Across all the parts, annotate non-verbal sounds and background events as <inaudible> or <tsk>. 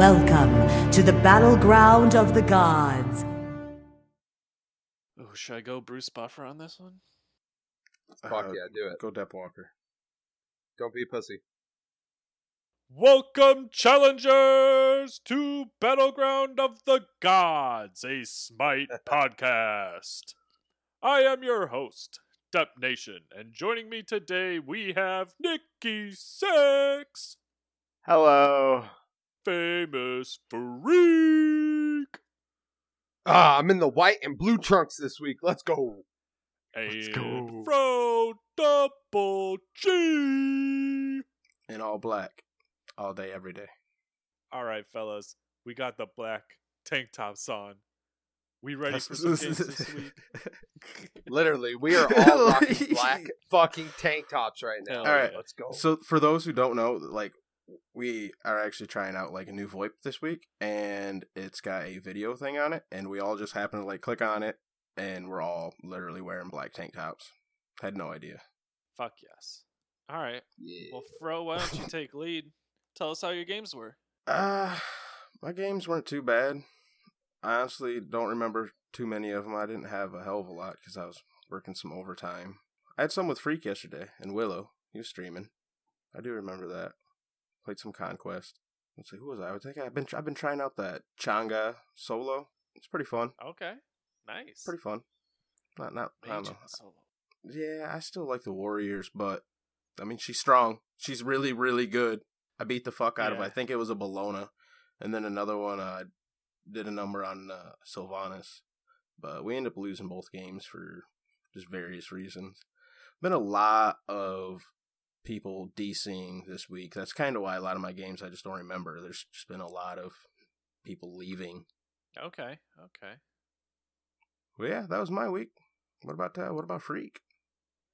Welcome to the battleground of the gods. Oh, should I go Bruce Buffer on this one? Fuck Uh, yeah, do it. Go Depp Walker. Don't be a pussy. Welcome, challengers, to Battleground of the Gods, a Smite <laughs> podcast. I am your host, Dep Nation, and joining me today we have Nikki Six, Hello. Famous freak, Ah, I'm in the white and blue trunks this week. Let's go. and go. Fro Double G. In all black. All day, every day. All right, fellas, we got the black tank tops on. We ready for some games this week? <laughs> Literally, we are <laughs> all rocking black <laughs> fucking tank tops right now. Hell All right. yeah. let's go. So for those who don't know, like we are actually trying out like a new VoIP this week, and it's got a video thing on it, and we all just happen to like click on it, and we're all literally wearing black tank tops. Had no idea. Fuck yes. All right. Yeah. Well, Fro, why don't you take lead? Tell us how your games were. Uh <sighs> my games weren't too bad. I honestly don't remember too many of them. I didn't have a hell of a lot because I was working some overtime. I had some with Freak yesterday and Willow. He was streaming. I do remember that. Played some Conquest. Let's see, who was I? I think I've been I've been trying out that Chang'e solo. It's pretty fun. Okay. Nice. Pretty fun. Not not I don't know. solo. Yeah, I still like the Warriors, but I mean she's strong. She's really really good. I beat the fuck out of. Yeah. I think it was a Bellona, and then another one. I did a number on uh, Sylvanus, but we ended up losing both games for just various reasons. Been a lot of people DCing this week. That's kind of why a lot of my games I just don't remember. There's just been a lot of people leaving. Okay. Okay. Well, yeah, that was my week. What about uh, what about Freak?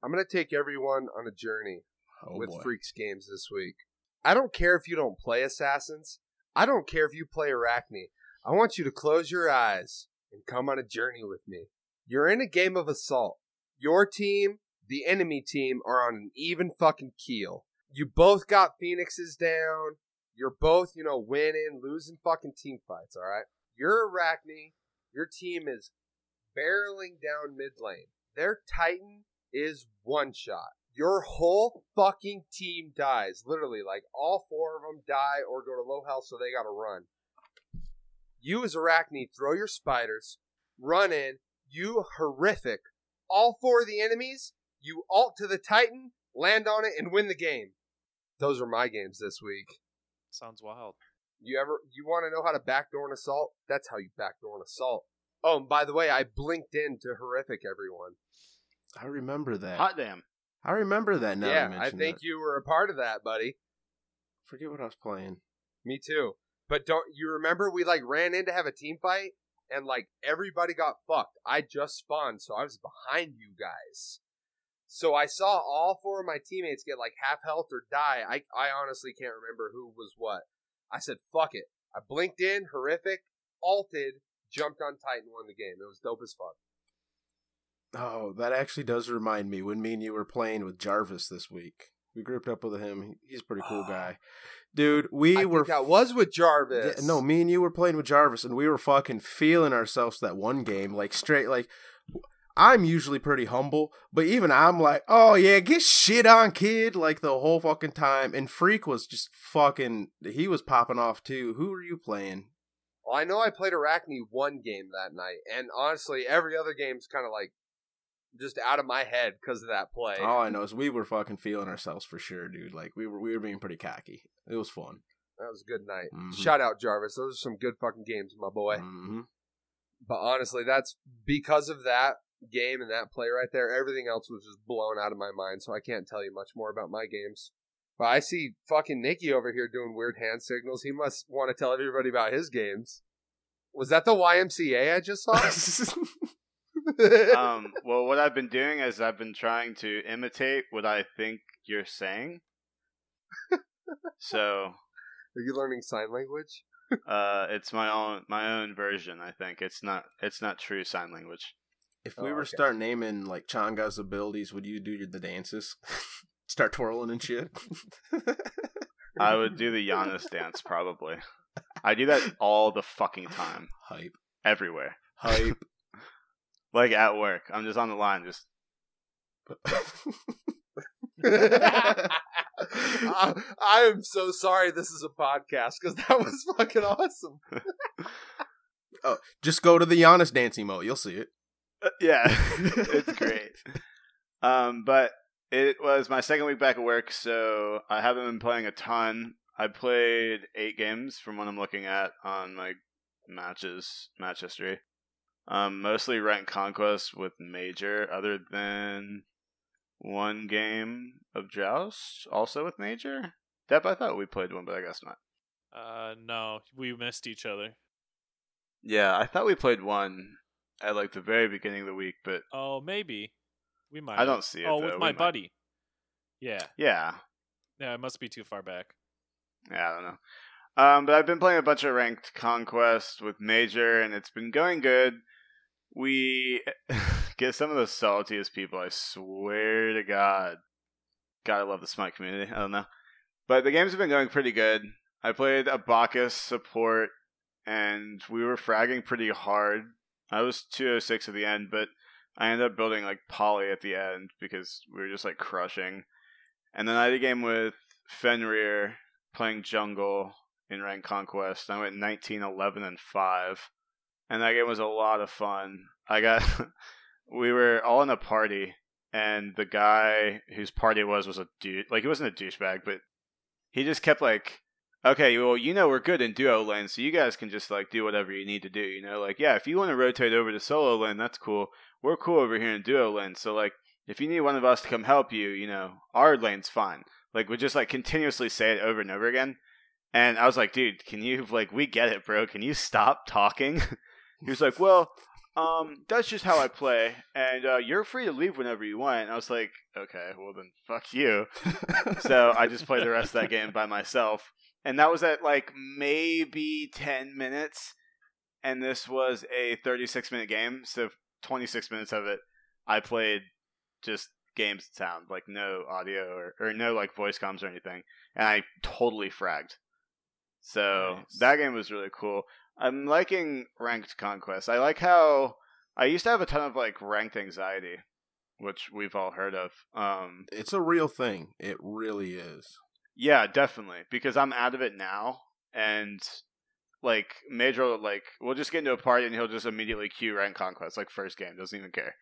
I'm gonna take everyone on a journey Oh with boy. Freaks games this week. I don't care if you don't play Assassins. I don't care if you play Arachne. I want you to close your eyes and come on a journey with me. You're in a game of assault. Your team, the enemy team, are on an even fucking keel. You both got phoenixes down. You're both, you know, winning, losing fucking team fights, alright? You're Arachne. Your team is barreling down mid lane. Their Titan is one shot. Your whole fucking team dies. Literally, like all four of them die or go to low health, so they gotta run. You, as Arachne, throw your spiders, run in, you horrific. All four of the enemies, you alt to the Titan, land on it, and win the game. Those are my games this week. Sounds wild. You ever you want to know how to backdoor an assault? That's how you backdoor an assault. Oh, and by the way, I blinked in to horrific everyone. I remember that. Hot damn. I remember that now. you yeah, I think that. you were a part of that, buddy. Forget what I was playing. Me too. But don't you remember we like ran in to have a team fight and like everybody got fucked. I just spawned, so I was behind you guys. So I saw all four of my teammates get like half health or die. I I honestly can't remember who was what. I said fuck it. I blinked in, horrific, alted, jumped on Titan, won the game. It was dope as fuck. Oh, that actually does remind me when me and you were playing with Jarvis this week. We grouped up with him. He's a pretty cool Oh. <sighs> guy. Dude, we I were think that was with Jarvis. Yeah, no, me and you were playing with Jarvis, and we were fucking feeling ourselves that one game, like straight. Like I'm usually pretty humble, but even I'm like, oh yeah, get shit on, kid, like the whole fucking time. And Freak was just fucking. He was popping off too. Who are you playing? Well, I know I played Arachne one game that night, and honestly, every other game's kind of like just out of my head because of that play. All I know is we were fucking feeling ourselves for sure, dude. Like we were, we were being pretty cocky. It was fun. That was a good night. Mhm. Shout out Jarvis. Those are some good fucking games, my boy. hmm But honestly, that's because of that game and that play right there. Everything else was just blown out of my mind, so I can't tell you much more about my games. But I see fucking Nicky over here doing weird hand signals. He must want to tell everybody about his games. Was that the YMCA I just saw? <laughs> <laughs> um, well, what I've been doing is I've been trying to imitate what I think you're saying. so, Are you learning sign language? uh, it's my own my own version. I think it's not it's not true sign language. If we Oh, were okay. start naming like Chang'e's abilities, would you do the dances? <laughs> start twirling and shit. I would do the Giannis dance probably. I do that all the fucking time, Hype. everywhere. Hype. <laughs> Like at work, I'm just on the line, just <laughs> I, I am so sorry this is a podcast because that was fucking awesome. oh, Just go to the Giannis dancing mode. You'll see it. Uh, yeah, it's great. <laughs> Um, but it was my second week back at work, so I haven't been playing a ton. I played eight games from what I'm looking at on my matches match history. Um, mostly ranked conquest with major, other than one game of joust, also with major. Dep, I thought we played one, but I guess not. Uh, no, we missed each other. Yeah, I thought we played one at like the very beginning of the week, but Oh, maybe we might. I don't see it. Oh, though. with We my might- buddy. Yeah, Yeah, yeah, it must be too far back. Yeah, I don't know. Um, but I've been playing a bunch of ranked conquest with major, and it's been going good. We <laughs> get some of the saltiest people. I swear to God. Gotta love the Smite community. I don't know, but the games have been going pretty good. I played a Bacchus support, and we were fragging pretty hard. I was 206 at the end, but I ended up building like Polly at the end because we were just like crushing. And then I had a game with Fenrir playing jungle in rank conquest. I went 19, 11, and 5. And that game was a lot of fun. I got, <laughs> we were all in a party, and the guy whose party it was was a dude. Like, he wasn't a douchebag, but he just kept like, okay, well, you know, we're good in duo lane, so you guys can just like do whatever you need to do. You know, like, yeah, if you want to rotate over to solo lane, that's cool. We're cool over here in duo lane. So, like, if you need one of us to come help you, you know, our lane's fine. Like, we just like continuously say it over and over again. And I was like, dude, can you like we get it, bro? Can you stop talking? <laughs> he was like, well, um, that's just how I play, and uh, you're free to leave whenever you want. And I was like, okay, well then, fuck you. <laughs> so I just played the rest of that game by myself, and that was at like maybe ten minutes, and this was a thirty-six minute game. So twenty-six minutes of it, I played just games sound like no audio or, or no like voice comms or anything, and I totally fragged. So Nice. that game was really cool. I'm liking ranked conquest. I like how I used to have a ton of like ranked anxiety, which we've all heard of. Um, it's a real thing. It really is. Yeah, definitely because I'm out of it now, and like Major, like we'll just get into a party and he'll just immediately queue rank conquest like first game, doesn't even care.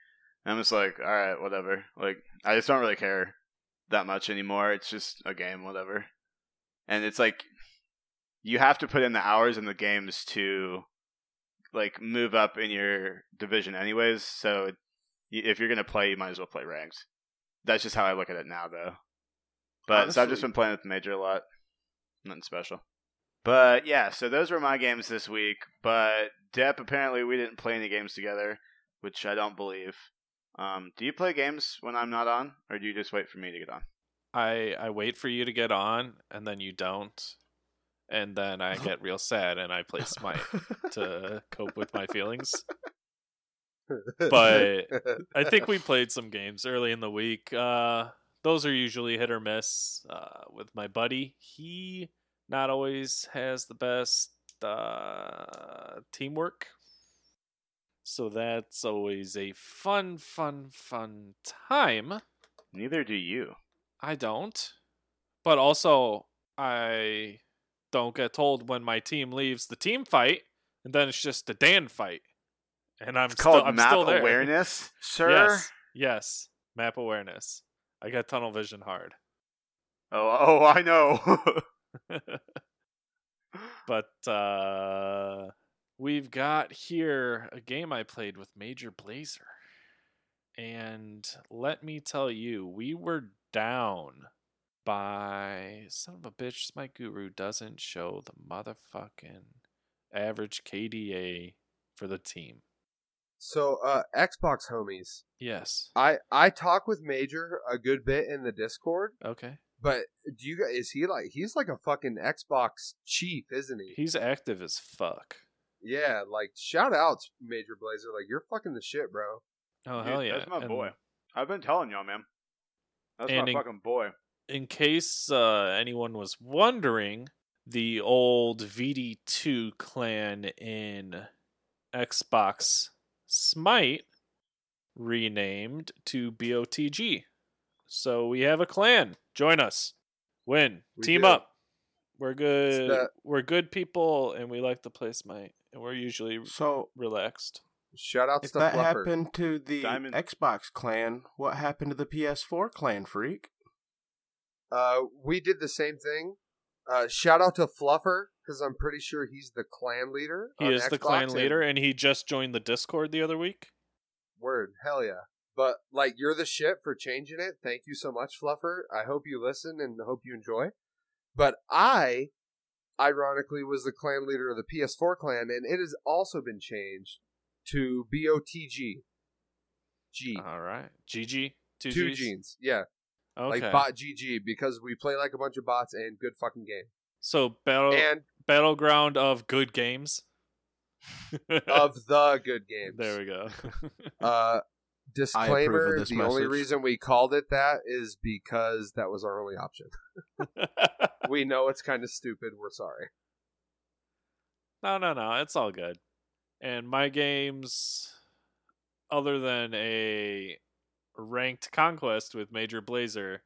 And I'm just like, all right, whatever. Like I just don't really care that much anymore. It's just a game, whatever. And it's like you have to put in the hours in the games to like move up in your division, anyways. So if you're gonna play, you might as well play ranked. That's just how I look at it now, though. But so I've just been playing with Major a lot. Nothing special. But yeah, so those were my games this week. But Dep, apparently we didn't play any games together, which I don't believe. Um, do you play games when I'm not on, or do you just wait for me to get on? I I wait for you to get on, and then you don't, and then I get real sad, and I play Smite to <laughs> cope with my feelings. <laughs> But I think we played some games early in the week. Uh, those are usually hit or miss. Uh, with my buddy, he not always has the best uh, teamwork. So that's always a fun, fun, fun time. Neither do you. I don't. But also, I don't get told when my team leaves the team fight, and then it's just a Dan fight. And I'm It's still, called I'm map still there. awareness, <laughs> sir. Yes, yes, map awareness. I got tunnel vision hard. Oh, <laughs> oh, I know. <laughs> <laughs> but uh we've got here a game I played with Major Blazer. And let me tell you, we were down by son of a bitch, my guru doesn't show the motherfucking average KDA for the team. So, uh, Xbox homies, Yes. I I talk with Major a good bit in the Discord, Okay. but do you guys? Is he like he's like a fucking Xbox chief, isn't he? He's active as fuck. Yeah, like shout outs, Major Blazer. Like you're fucking the shit, bro. Oh Dude, hell yeah. That's my And- boy. I've been telling y'all, man. That's my in- fucking boy. in case uh, anyone was wondering, the old VD2 clan in Xbox Smite renamed to BOTG. So we have a clan. Join us. Win. We Team do. up. We're good. the- We're good people and we like to play Smite. And we're usually So relaxed. Shout out if to that Fluffer. happened to the Diamond. Xbox clan, what happened to the PS4 clan, freak? Uh, we did the same thing. Uh, shout out to Fluffer because I'm pretty sure he's the clan leader. He is the clan and- leader and he just joined the Discord the other week. Word, hell yeah! But like, you're the shit for changing it. Thank you so much, Fluffer. I hope you listen and hope you enjoy. But I, ironically, was the clan leader of the PS4 clan, and it has also been changed to BOTG. G. All right. GG. Two, Two Gs? genes. Yeah. Okay. Like bot GG because we play like a bunch of bots and good fucking game. so battle And battleground of good games. <laughs> of the good games. there we go. Uh, <laughs> disclaimer: the only reason we called it that is because that was our only option. <laughs> we know it's kind of stupid. We're sorry. no, no, no. It's all good. And my games, other than a ranked conquest with Major Blazer,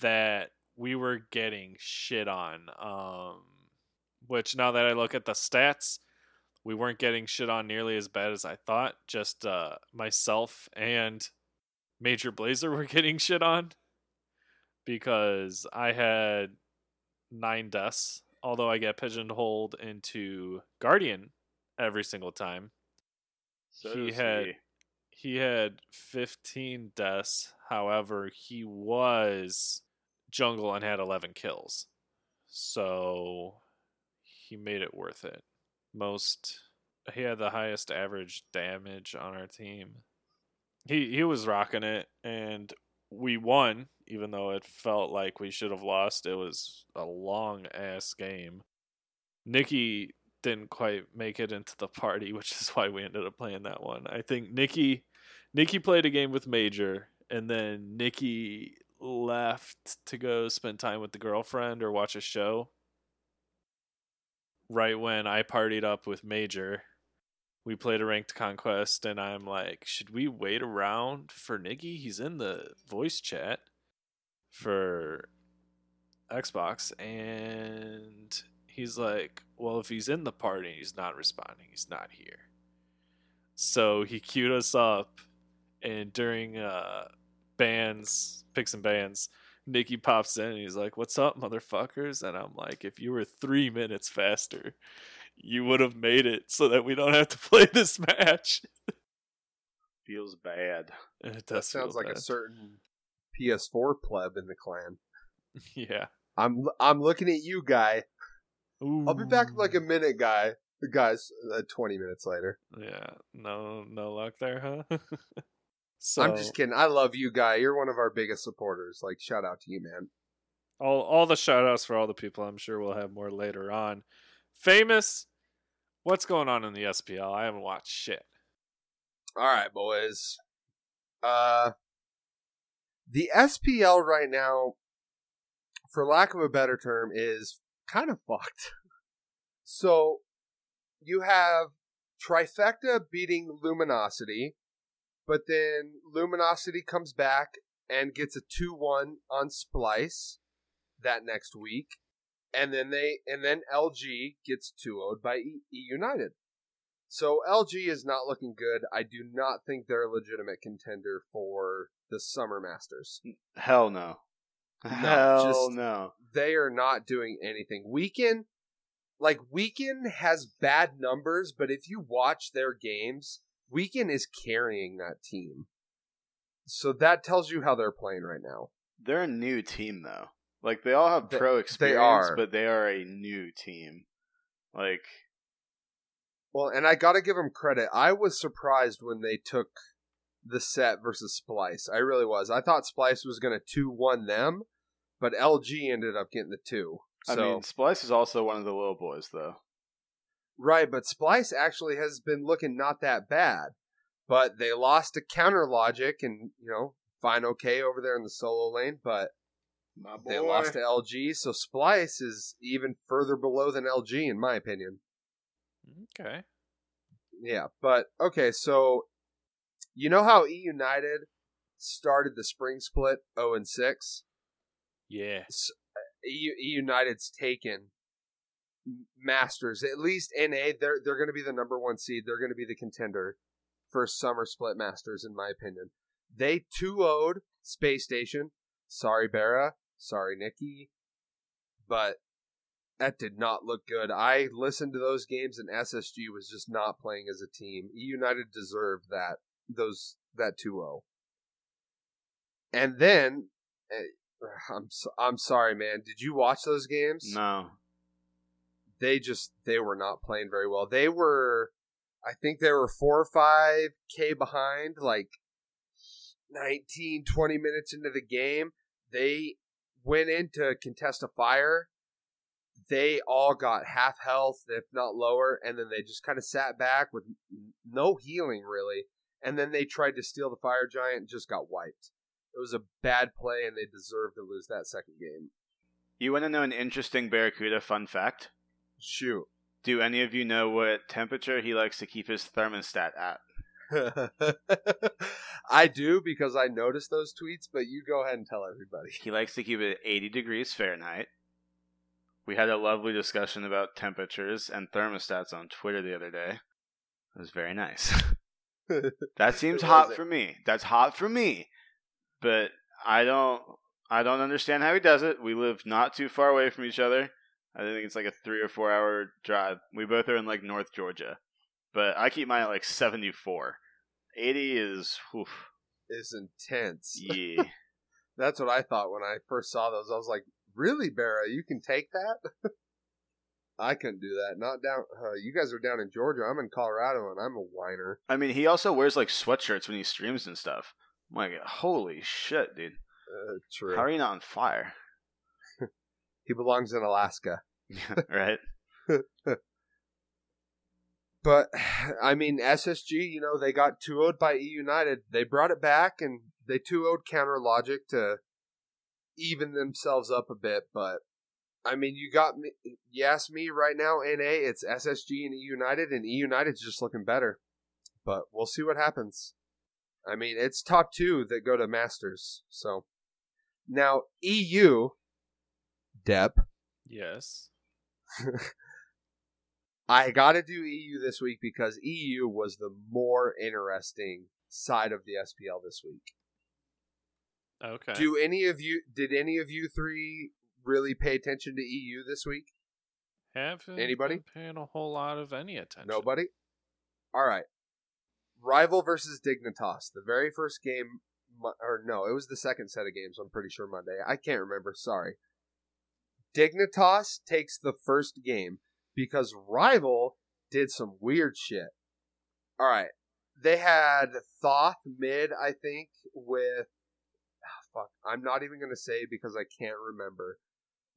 that we were getting shit on. Um, which now that I look at the stats, we weren't getting shit on nearly as bad as I thought. Just uh, myself and Major Blazer <laughs> were getting shit on because I had nine deaths. Although I get pigeonholed into Guardian every single time, So he had he. He had 15 deaths. However, he was jungle and had 11 kills. So he made it worth it. Most he had the highest average damage on our team. He he was rocking it and we won even though it felt like we should have lost. It was a long ass game. Nikki didn't quite make it into the party, <laughs> which is why we ended up playing that one. I think Nikki Nikki played a game with Major, and then Nikki left to go spend time with the girlfriend or watch a show. Right when I partied up with Major, we played a ranked conquest, and I'm like, should we wait around for Nikki? He's in the voice chat for Xbox, and he's like, well, if he's in the party he's not responding, he's not here. So he queued us up, and during uh, bands, picks and bands, Nikki pops in and he's like, "What's up, motherfuckers?" And I'm like, "If you were three minutes faster, you would have made it, so that we don't have to <laughs> play this match." Feels bad. It That does sounds feel like a certain PS4 pleb in the clan. <laughs> yeah. I'm I'm looking at you, guy. I'll be back in like a minute, guy. Guys, uh, 20 minutes later. Yeah, no, no luck there, huh? <laughs> so I'm just kidding. I love you, guy. You're one of our biggest supporters. Like, shout out to you, man. all all the shout outs for all the people. I'm sure we'll have more later on. Famous, what's going on in the SPL? I haven't watched shit. All right, boys. Uh, the SPL right now, for lack of a better term, is kind of fucked. <laughs> So, you have Trifecta beating Luminosity, but then Luminosity comes back and gets a 2 1 on Splice that next week. And then they and then LG gets 2 0 by E, e United. So LG is not looking good. I do not think they're a legitimate contender for the Summer Masters. Hell no. Hell just- no. They are not doing anything. Weak3n, like Weak3n has bad numbers, but if you watch their games, Weak3n is carrying that team. So that tells you how they're playing right now. They're a new team though. Like they all have They- pro they experience, are. but they are a new team. Like Well, and I got to give them credit. I was surprised when they took the set versus Splice. I really was. I thought Splice was going to 2 1 them, but LG ended up getting the 2. So, I mean, Splice is also one of the little boys though. Right, but Splice actually has been looking not that bad. But they lost to Counter Logic and, you know, fine okay over there in the solo lane, but My boy. They lost to LG, so Splice is even further below than LG in my opinion. Okay. Yeah, but okay, so you know how E United started the spring split 0 and 6? Yeah. E, e United's taken Masters, at least NA, they're they're going to be the number 1 seed. They're going to be the contender for summer split Masters in my opinion. They 2-0'd Space Station. Sorry Barra, sorry Nikki, but that did not look good. I listened to those games and SSG was just not playing as a team. E United deserved that those that 2-0. And then eh, I'm so- I'm sorry, man. Did you watch those games? No. They just they were not playing very well. They were I think they were 4 or 5k behind like 19 20 minutes into the game. They went in to contest a fire. They all got half health, if not lower, and then they just kind of sat back with no healing really. And then they tried to steal the fire giant and just got wiped. It was a bad play, and they deserved to lose that second game. You want to know an interesting Barracuda fun fact? Shoot. Do any of you know what temperature he likes to keep his thermostat at? <laughs> I do because I noticed those tweets, but you go ahead and tell everybody. He likes to keep it at 80 degrees Fahrenheit. We had a lovely discussion about temperatures and thermostats on Twitter the other day. It was very nice. <laughs> that seems hot for me. That's hot for me. But I don't I don't understand how he does it. We live not too far away from each other. I think it's like a 3 or 4 hour drive. We both are in like North Georgia. But I keep mine at like 74. 80 is whew, It's intense. <laughs> yeah. That's what I thought when I first saw those. I was like, "Really, Barra? You can take that?" <laughs> I couldn't do that. Not down. Uh, you guys are down in Georgia. I'm in Colorado, and I'm a whiner. I mean, he also wears like sweatshirts when he streams and stuff. I'm like, holy shit, dude. Uh, true. How are you not on fire? He belongs in Alaska. <laughs> right? <laughs> But I mean, SSG. You know, they got 2-0'd by E United. They brought it back, and they 2-0'd Counter Logic to even themselves up a bit. But I mean, you got me. You ask me right now, NA. It's SSG and E United, and E United's just looking better. But we'll see what happens. I mean, it's top two that go to Masters. So now EU, Dep. Yes. <laughs> I got to do EU this week because EU was the more interesting side of the SPL this week. Okay. Do any of you did any of you three really pay attention to EU this week? Haven't Anybody? been paying a whole lot of any attention. Nobody? All right. Rival versus Dignitas. The very first game or no, it was the second set of games, I'm pretty sure Monday. I can't remember, sorry. Dignitas takes the first game because Rival did some weird shit. All right. They had Thoth mid, I think, with ah, fuck. I'm not even gonna say because I can't remember.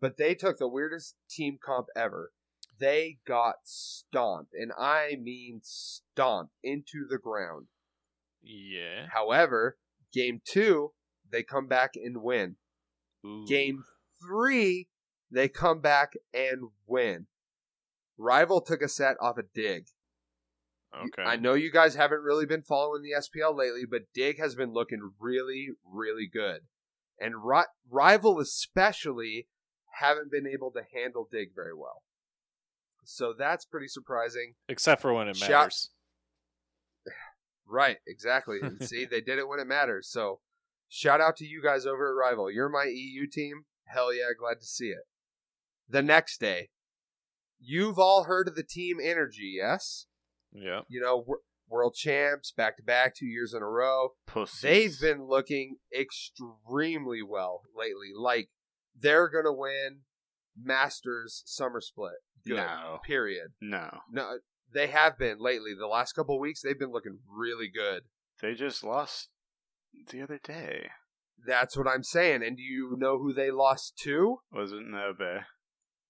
But they took the weirdest team comp ever. They got stomped, and I mean stomped into the ground. Yeah. However, game two, they come back and win. Ooh. Game three, they come back and win. Rival took a set off a dig. Okay. I know you guys haven't really been following the SPL lately, but Dig has been looking really, really good. And Ri- Rival, especially, haven't been able to handle Dig very well. So that's pretty surprising. Except for when it Shout- matters. Right, exactly. See, they did it when it matters. So shout out to you guys over at Rival. You're my EU team. Hell yeah, glad to see it. The next day, you've all heard of the team NRG, yes? Yeah. You know, wor- world champs, back to back, two years in a row. Pussies. They've been looking extremely well lately. Like, they're going to win Masters Summer Split. Good. No. Period. No. No, they have been lately. The last couple weeks, they've been looking really good. They just lost the other day. That's what I'm saying. And do you know who they lost to? Wasn't Nobe.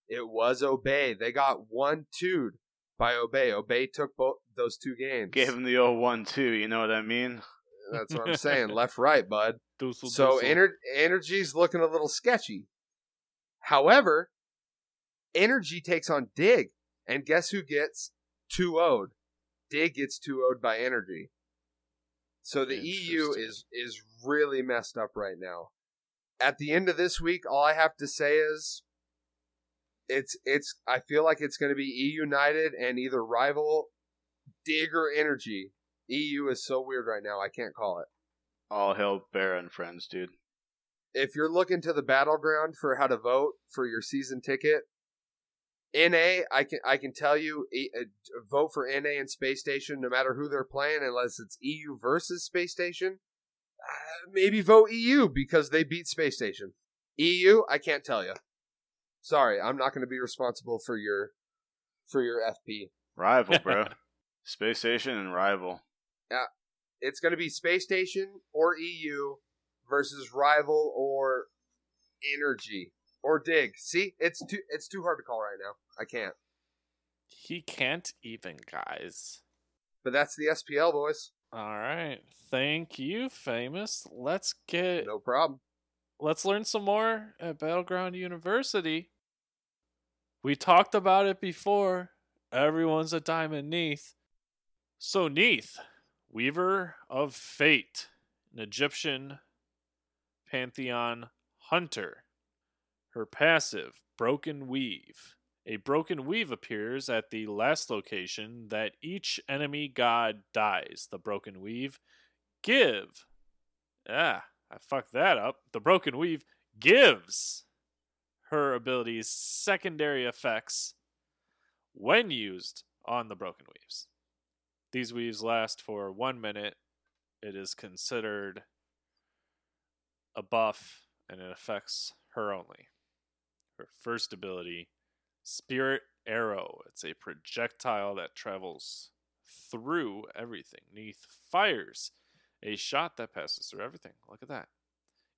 It was Obey. They got one two by Obey. Obey took both those two games. Gave him the old one too, you know what I mean? <laughs> That's what I'm <laughs> saying. Left, right, bud. Doosel, So doosel. ener- NRG's looking a little sketchy. However, NRG takes on dig, and guess who gets 2 0'd? Dig gets 2 0'd by energy. So the EU is is really messed up right now. At the end of this week, all I have to say is it's it's I feel like it's going to be EU United and either rival dig or NRG. EU is so weird right now. I can't call it. All hail Bear and friends, dude. if you're looking to the battleground for how to vote for your season ticket, NA, I can I can tell you, uh, vote for NA and Space Station, no matter who they're playing, unless it's EU versus Space Station. Uh, maybe vote EU because they beat Space Station. EU, I can't tell you. Sorry, I'm not going to be responsible for your for your FP. Rival, bro. <laughs> Space Station and Rival. Yeah. It's going to be Space Station or EU versus Rival or NRG or Dig. See, it's too it's too hard to call right now. I can't. he can't even, guys. But that's the SPL boys. All right. Thank you, famous. Let's get No problem. let's learn some more at Battleground University. We talked about it before. Everyone's a diamond Neith. So Neith, Weaver of Fate, an Egyptian pantheon hunter. Her passive, Broken Weave. A broken weave appears at the last location that each enemy god dies. The broken weave give. Ah, I fucked that up. The broken weave gives her abilities secondary effects when used on the broken weaves. These weaves last for one minute. It is considered a buff and it affects her only. Her first ability, Spirit Arrow. It's a projectile that travels through everything. Neith fires a shot that passes through everything. Look at that.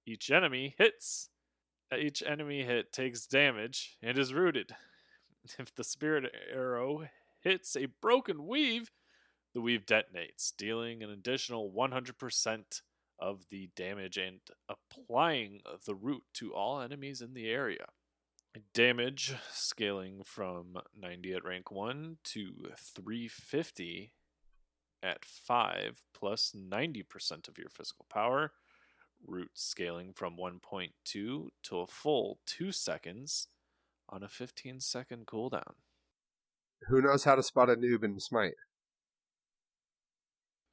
Each enemy hits. Each enemy hit takes damage and is rooted. <laughs> If the spirit arrow hits a broken weave, the weave detonates, dealing an additional 100% of the damage and applying the root to all enemies in the area. Damage scaling from 90 at rank 1 to 350 at 5 plus 90% of your physical power. Root scaling from 1.2 to a full 2 seconds on a 15 second cooldown. Who knows how to spot a noob in Smite?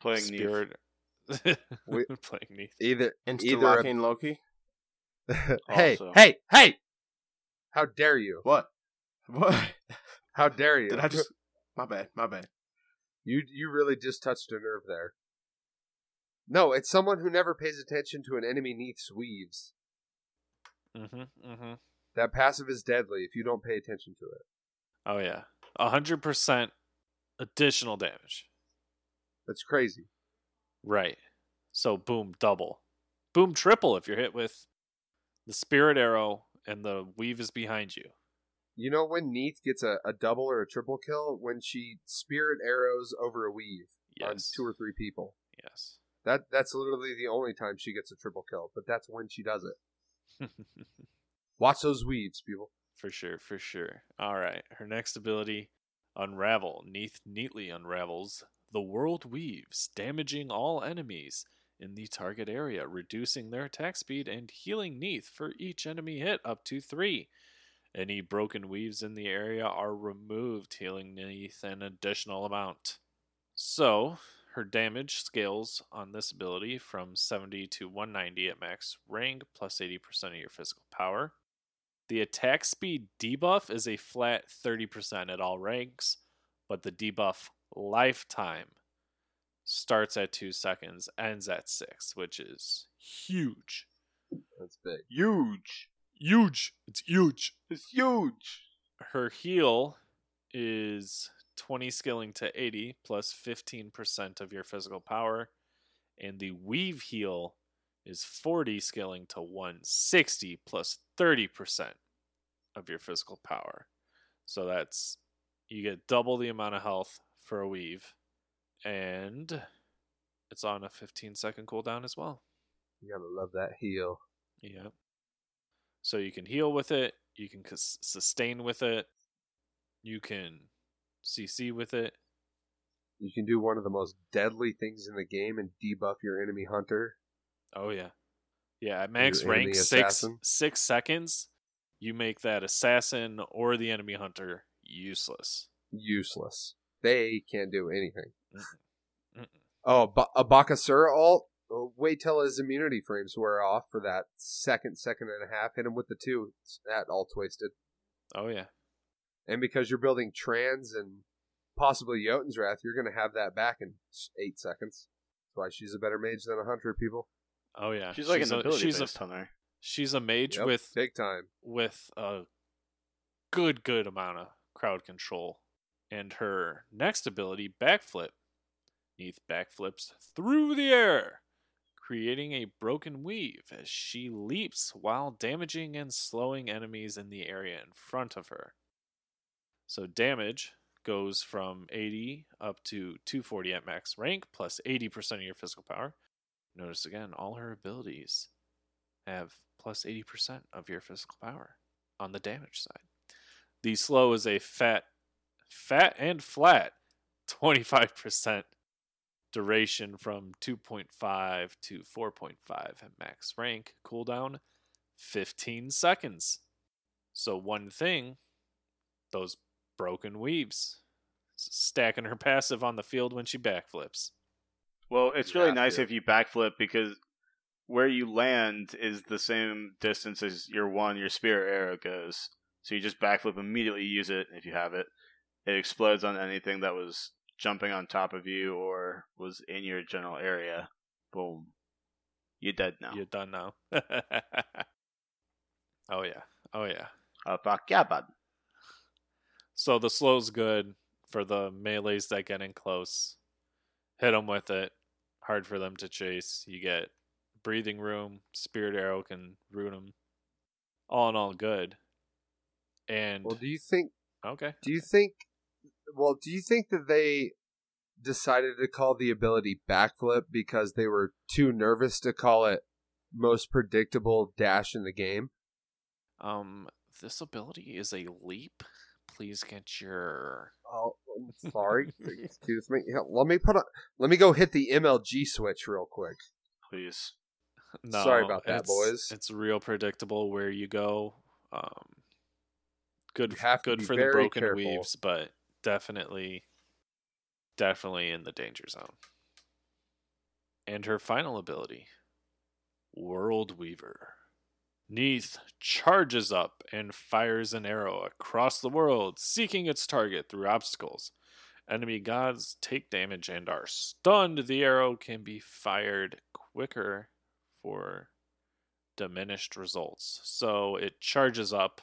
Playing Neith. <laughs> Spirit. We- Playing Neith. Either Insta either a- locking Loki. <laughs> hey, hey, hey! How dare you? What? What? How dare you? Did I just? My bad. My bad. You you really just touched a nerve there. No, it's someone who never pays attention to an enemy Neith's weaves. Mm-hmm, mm-hmm. That passive is deadly if you don't pay attention to it. Oh, yeah. 100% additional damage. That's crazy. Right. So, boom, double. Boom, triple if you're hit with the spirit arrow and the weave is behind you. You know when Neith gets a, a double or a triple kill? When she spirit arrows over a weave on Yes. two or three people. Yes. That That's literally the only time she gets a triple kill, but that's when she does it. <laughs> Watch those weaves, people. For sure, for sure. All right. Her next ability, Unravel. Neith neatly unravels the world weaves, damaging all enemies in the target area, reducing their attack speed and healing Neith for each enemy hit up to three. Any broken weaves in the area are removed, healing Neith an additional amount. So, her damage scales on this ability from 70 to 190 at max rank, plus 80% of your physical power. The attack speed debuff is a flat 30% at all ranks, but the debuff lifetime starts at 2 seconds, ends at 6, which is huge. That's big. Huge. Huge! It's huge! It's huge. Her heal is 20 skilling to 80 plus 15% of your physical power, and the weave heal is 40 scaling to 160 plus 30% of your physical power. So that's you get double the amount of health for a weave. And it's on a 15 second cooldown as well. You gotta love that heal. Yep. So you can heal with it, you can sustain with it, you can CC with it. You can do one of the most deadly things in the game and debuff your enemy hunter. Oh yeah, yeah. At max Your rank six six seconds, you make that assassin or the enemy hunter useless. Useless. They can't do anything. Mm-mm. Oh, ba- a Bakasura ult. Oh, wait till his immunity frames wear off for that second, second and a half. Hit him with the two. That ult's wasted. Oh yeah, And because you're building Trans and possibly Jotun's Wrath, you're going to have that back in eight seconds. That's why she's a better mage than a hunter, people. oh yeah. She's like an a, ability she's based a hunter. she's a mage Yep, with big time. with a good good amount of crowd control and her next ability backflip Neith backflips through the air creating a broken weave as she leaps while damaging and slowing enemies in the area in front of her so damage goes from 80 up to 240 at max rank plus 80% of your physical power notice again all her abilities have plus 80% of your physical power on the damage side. The slow is a fat, fat and flat 25% duration from 2.5 to 4.5 at max rank. Cooldown 15 seconds. So, one thing, those broken weaves, stacking her <laughs> passive on the field when she backflips. Well, it's You really nice to. if you backflip because where you land is the same distance as your one your spirit arrow goes. So you just backflip immediately, use it if you have it. It explodes on anything that was jumping on top of you or was in your general area. Boom. You're dead now. You're done now. <laughs> oh, yeah. Oh, yeah. Uh, fuck yeah, bud. So the slow's good for the melees that get in close. Hit them with it. Hard for them to chase. You get breathing room. Spirit arrow can root them. All in all, good. And Well, do you think? okay, Do you think? Well, do you think that they decided to call the ability backflip because they were too nervous to call it most predictable dash in the game? um, this ability is a leap. Please get your Oh, I'm sorry. <laughs> Excuse me. Yeah, Let me put on. Let me go hit the MLG switch real quick. Please. <laughs> No, Sorry about that, it's- boys. It's real predictable where you go. Um, good, You have good for the broken careful. weaves, but definitely, definitely in the danger zone. And her final ability, World Weaver. Neith charges up and fires an arrow across the world, seeking its target through obstacles. Enemy gods take damage and are stunned. The arrow can be fired quicker for diminished results. So it charges up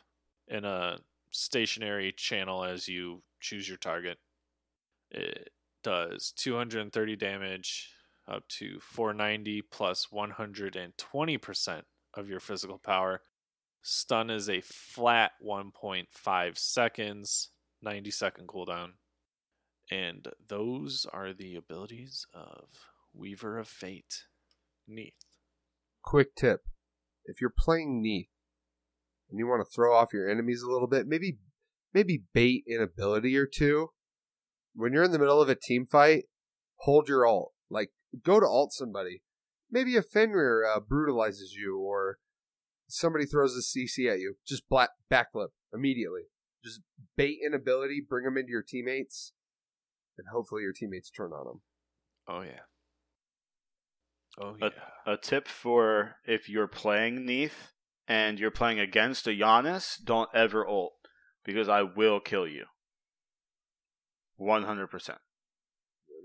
in a stationary channel as you choose your target. It does 230 damage up to 490 plus 120% of your physical power. Stun is a flat 1.5 seconds, 90 second cooldown. And those are the abilities of Weaver of Fate. Neith. Quick tip: If you're playing Neith and you want to throw off your enemies a little bit, maybe maybe bait an ability or two. When you're in the middle of a team fight, hold your alt. Like go to alt somebody. Maybe a Fenrir uh, brutalizes you, or somebody throws a CC at you. Just black backflip immediately. Just bait an ability, bring them into your teammates, and hopefully your teammates turn on them. Oh yeah. Oh A- yeah. A tip for if you're playing Neith and you're playing against a Giannis, don't ever ult because I will kill you. 100%. I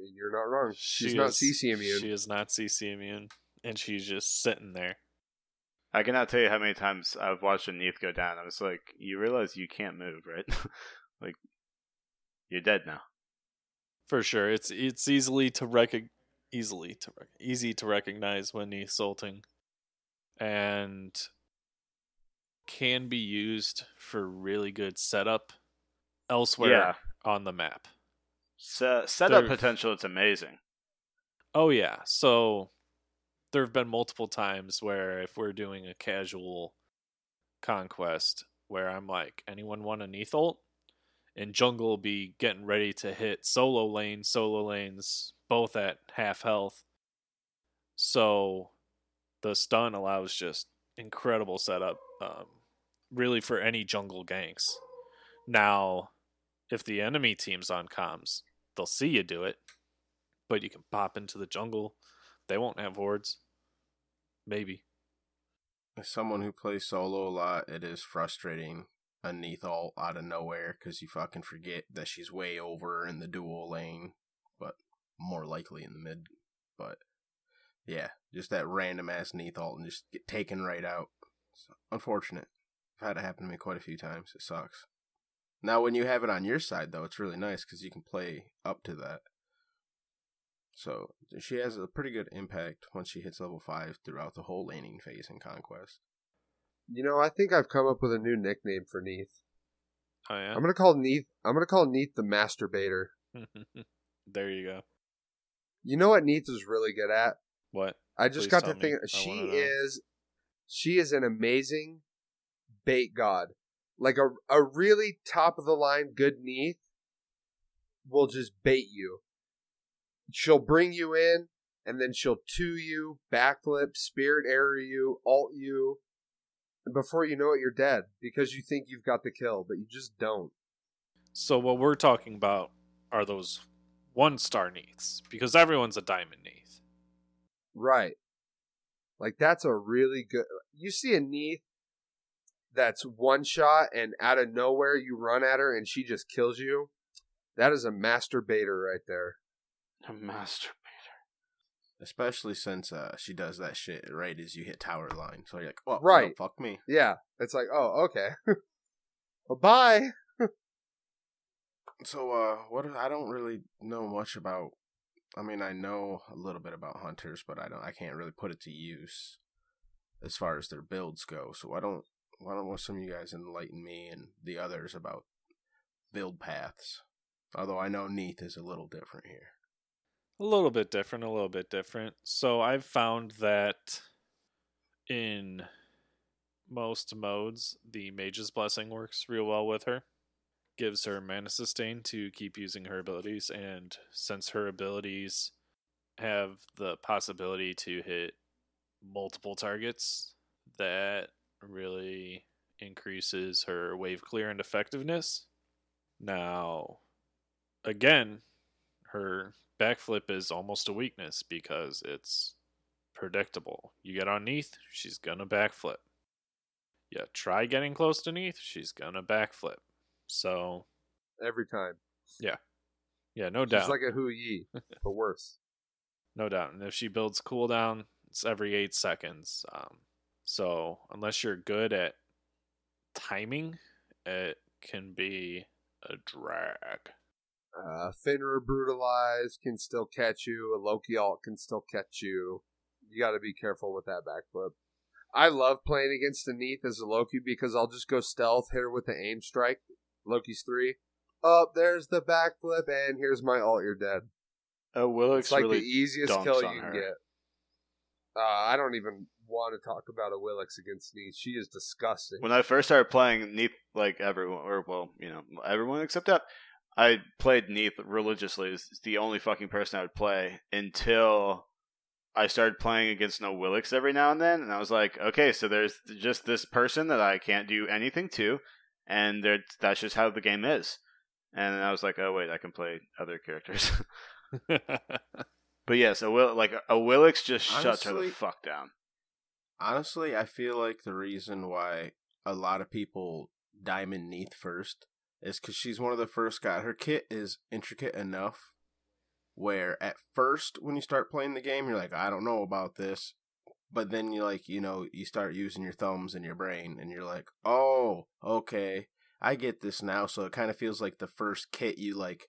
mean, you're not wrong. She's She not is- CC immune. She is not CC immune, and she's just sitting there. I cannot tell you how many times I've watched a Neith go down. I was like, you realize you can't move, right? <laughs> like, you're dead now. For sure, it's it's easily to rec easily to rec- easy to recognize when he's salting, and can be used for really good setup elsewhere Yeah. on the map. Se- setup potential, it's amazing. Oh yeah. So there have been multiple times where if we're doing a casual conquest where I'm like, anyone want an Neith ult? And jungle will be getting ready to hit solo lane, solo lanes, both at half health. So the stun allows just incredible setup, um, really for any jungle ganks. Now, if the enemy team's on comms, they'll see you do it, but you can pop into the jungle. They won't have wards. Maybe. As someone who plays solo a lot, it is frustrating a Neith out of nowhere because you fucking forget that she's way over in the dual lane, but more likely in the mid. But yeah, just that random ass Neith and just get taken right out. It's unfortunate. I've had it happen to me quite a few times. It sucks. Now, when you have it on your side, though, it's really nice because you can play up to that. So she has a pretty good impact once she hits level five throughout the whole laning phase in Conquest. You know, I think I've come up with a new nickname for Neith. Oh yeah. I'm gonna call Neith. I'm gonna call Neith the masturbator. <laughs> there you go. You know what Neith is really good at? What? I just Please got to think she is she is an amazing bait god. Like a a really top of the line good Neith will just bait you. She'll bring you in and then she'll two you, backflip, spirit arrow you, alt you. And before you know it, you're dead because you think you've got the kill, but you just don't. So what we're talking about are those one star Neiths because everyone's a diamond Neith. Right. Like that's a really good. You see a Neith that's one shot and out of nowhere you run at her and she just kills you. That is a masturbator right there. A masturbator. Especially since uh, she does that shit right as you hit tower line. So you're like, oh, Right. no, fuck me. Yeah, it's like, oh, okay. <laughs> well, bye. <laughs> So, uh, what I don't really know much about. I mean, I know a little bit about hunters, but I don't. I can't really put it to use as far as their builds go. So, I don't. Why don't some of you guys enlighten me and the others about build paths? Although I know Neith is a little different here. A little bit different, a little bit different. So I've found that in most modes, the Mage's Blessing works real well with her. Gives her mana sustain to keep using her abilities, and since her abilities have the possibility to hit multiple targets, that really increases her wave clear and effectiveness. Now, again, her backflip is almost a weakness because it's predictable. You get on Neith, she's gonna backflip. Yeah, try getting close to Neith, she's gonna backflip. So Every time. yeah, Yeah, no She's doubt, It's like a Hou Yi, but worse. <laughs> no doubt. And if she builds cooldown, it's every eight seconds. Um, so unless you're good at timing, it can be a drag. Uh, Fenrir Brutalize can still catch you. A Loki alt can still catch you. You got to be careful with that backflip. I love playing against the Neith as a Loki because I'll just go stealth, hit her with the aim strike. Loki's three. Up there's the backflip, and here's my alt. You're dead. Oh, Willox It's like really the easiest kill you can her. get. Uh, I don't even want to talk about a Willix against Neith. She is disgusting. When I first started playing Neith, like everyone, or well, you know, everyone except that, I played Neith religiously. It's the only fucking person I would play until I started playing against no Willix every now and then, and I was like, okay, so there's just this person that I can't do anything to, and that's just how the game is. And I was like, oh wait, I can play other characters. <laughs> <laughs> but yes, a Will like a Willix just shuts her the fuck down. Honestly, I feel like the reason why a lot of people diamond Neith first is because she's one of the first guys. Her kit is intricate enough where at first, when you start playing the game, you're like, I don't know about this. But then you like, you know, you start using your thumbs and your brain, and you're like, oh, okay, I get this now. So it kind of feels like the first kit you like,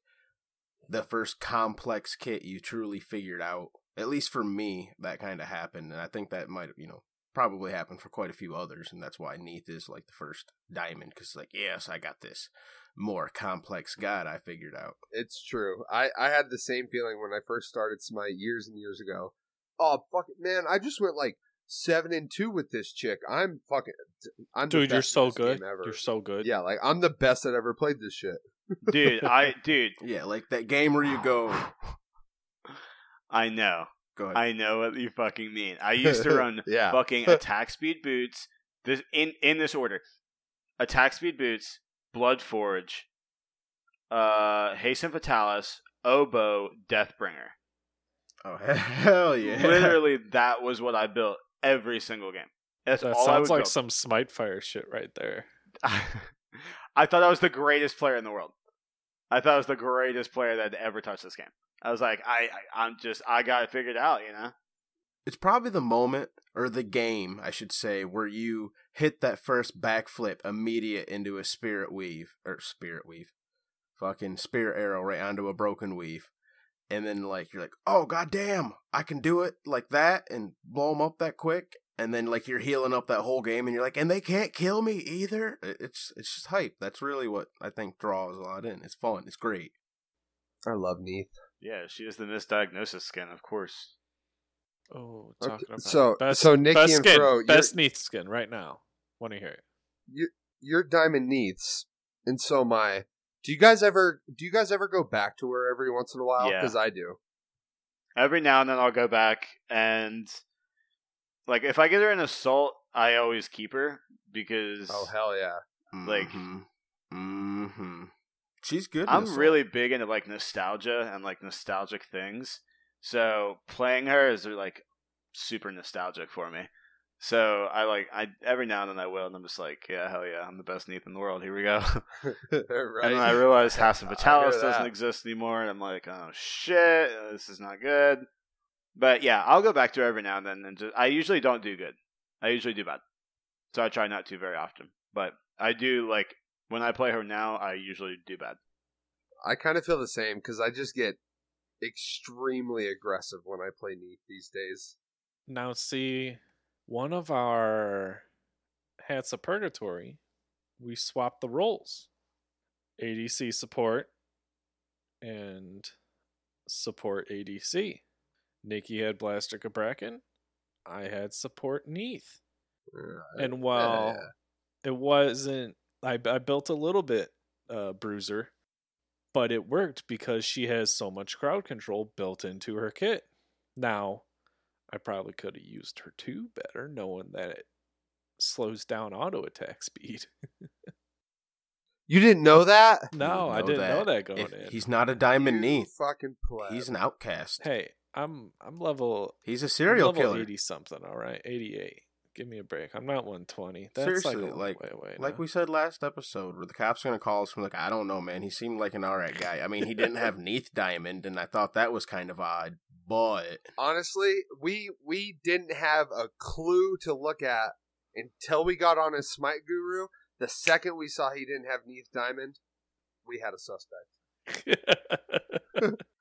the first complex kit you truly figured out. At least for me, that kind of happened, and I think that might you know, probably happened for quite a few others, and that's why Neith is like the first diamond. Because like, yes, I got this more complex god I figured out. It's true. I I had the same feeling when I first started Smite years and years ago. Oh fuck it, man! I just went like seven and two with this chick. I'm fucking. I'm the Dude, you're so good. ever. You're so good. Yeah, like I'm the best that ever played this shit. dude. I <laughs> dude. Yeah, like that game where you go. I know. Go ahead. I know what you fucking mean. I used to <laughs> run yeah. fucking <laughs> attack speed boots. This in in this order: attack speed boots, blood forge, uh, hasten fatalis, oboe, deathbringer. oh <laughs> hell yeah! Literally, that was what I built every single game. That's That all sounds like build. some Smite Fire shit right there. I thought I was the greatest player in the world. I thought I was the greatest player that ever touched this game. I was like, I, I I'm just, I got it figured out, you know. it's probably the moment or the game I should say where you hit that first backflip immediate into a spirit weave or spirit weave, fucking spirit arrow right onto a broken weave, and then like you're like, oh goddamn, I can do it like that and blow them up that quick, and then like you're healing up that whole game and you're like, and they can't kill me either. It's it's just hype. That's really what I think draws a lot in. It's fun. It's great. I love Neith. Yeah, she is the misdiagnosis skin, of course. Oh, Okay, about so- best, so Nikki best and skin, Fro, best Neith skin right now. Want to hear it? You you're Diamond Neiths, and so am I. Do you guys ever do you guys ever go back to her every once in a while? Yeah. Because I do. Every now and then I'll go back and, like, if I get her an assault, I always keep her because Oh hell yeah! Like- mm-hmm. She's good. in I'm Assault. really big into like nostalgia and like nostalgic things. So playing her is like super nostalgic for me. So I like I every now and then I will, and I'm just like, yeah, hell yeah, I'm the best Neith in the world. Here we go. <laughs> <laughs> right. And then I realize House of <laughs> I hear Vitalis doesn't exist anymore, and I'm like, oh shit, this is not good. But yeah, I'll go back to her every now and then, and just, I usually don't do good. I usually do bad, so I try not to very often. But I do like when I play her now, I usually do bad. I kind of feel the same because I just get extremely aggressive when I play Neith these days. Now, see, one of our hats of purgatory, we swapped the roles. ADC support and support ADC. Nikki had Blaster Cabrakan. I had support Neith. And while Yeah. it wasn't, I, I built a little bit uh, bruiser, but it worked because she has so much crowd control built into her kit. Now, I probably could have used her too better, knowing that it slows down auto attack speed. <laughs> You didn't know that? no, I know didn't know that. that going If in. he's not a diamond You Neith. fucking pleb. He's an outcast. Hey, I'm I'm level He's a I'm serial level killer. eighty something. All right, eighty eight. Give me a break. I'm not one twenty. That's Seriously, like a long like- way away. Like now. we said last episode, where the cops are gonna call us from like, I don't know, man. He seemed like an alright guy. I mean, he didn't have <laughs> Neith Diamond, and I thought that was kind of odd. But Honestly, we we didn't have a clue to look at until we got on his Smite Guru. The second we saw he didn't have Neith Diamond, we had a suspect. <laughs>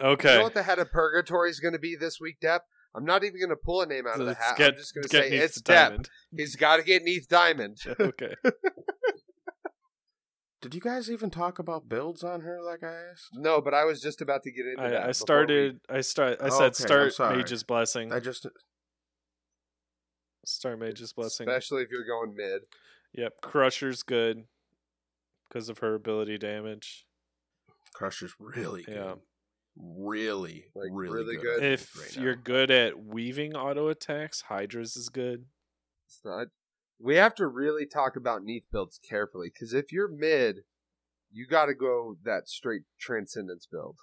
okay. You know what the head of Purgatory is going to be this week, Depp? I'm not even going to pull a name out of the hat. get- I'm just going to say Neith it's the Depp. diamond. He's got to get Neith Diamond. <laughs> okay. <laughs> did you guys even talk about builds on her? Like I asked. No, but I was just about to get into that. I, I before started. I start. I Oh, said okay, start. Mage's blessing. I just Start Mage's blessing. especially if you're going mid. Yep. Crusher's good because of her ability damage. Crusher's really good. Yeah. Really, Like, really, really good. good. If right you're good at weaving auto attacks, Hydra's is good. It's not. We have to really talk about Neith builds carefully because if you're mid, you got to go that straight Transcendence build.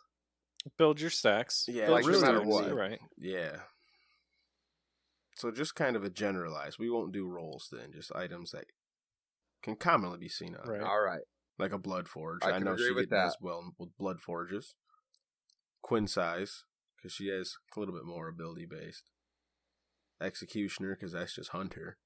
Build your stacks. Yeah, Build like, your no matter what. you're Right. Yeah. So just kind of a generalized. We won't do rolls then, just items that can commonly be seen on, Right. All right. like a blood forge. I I, can know agree she with did as well with blood forges. Qin's Sais because she has a little bit more ability based. Executioner because that's just hunter.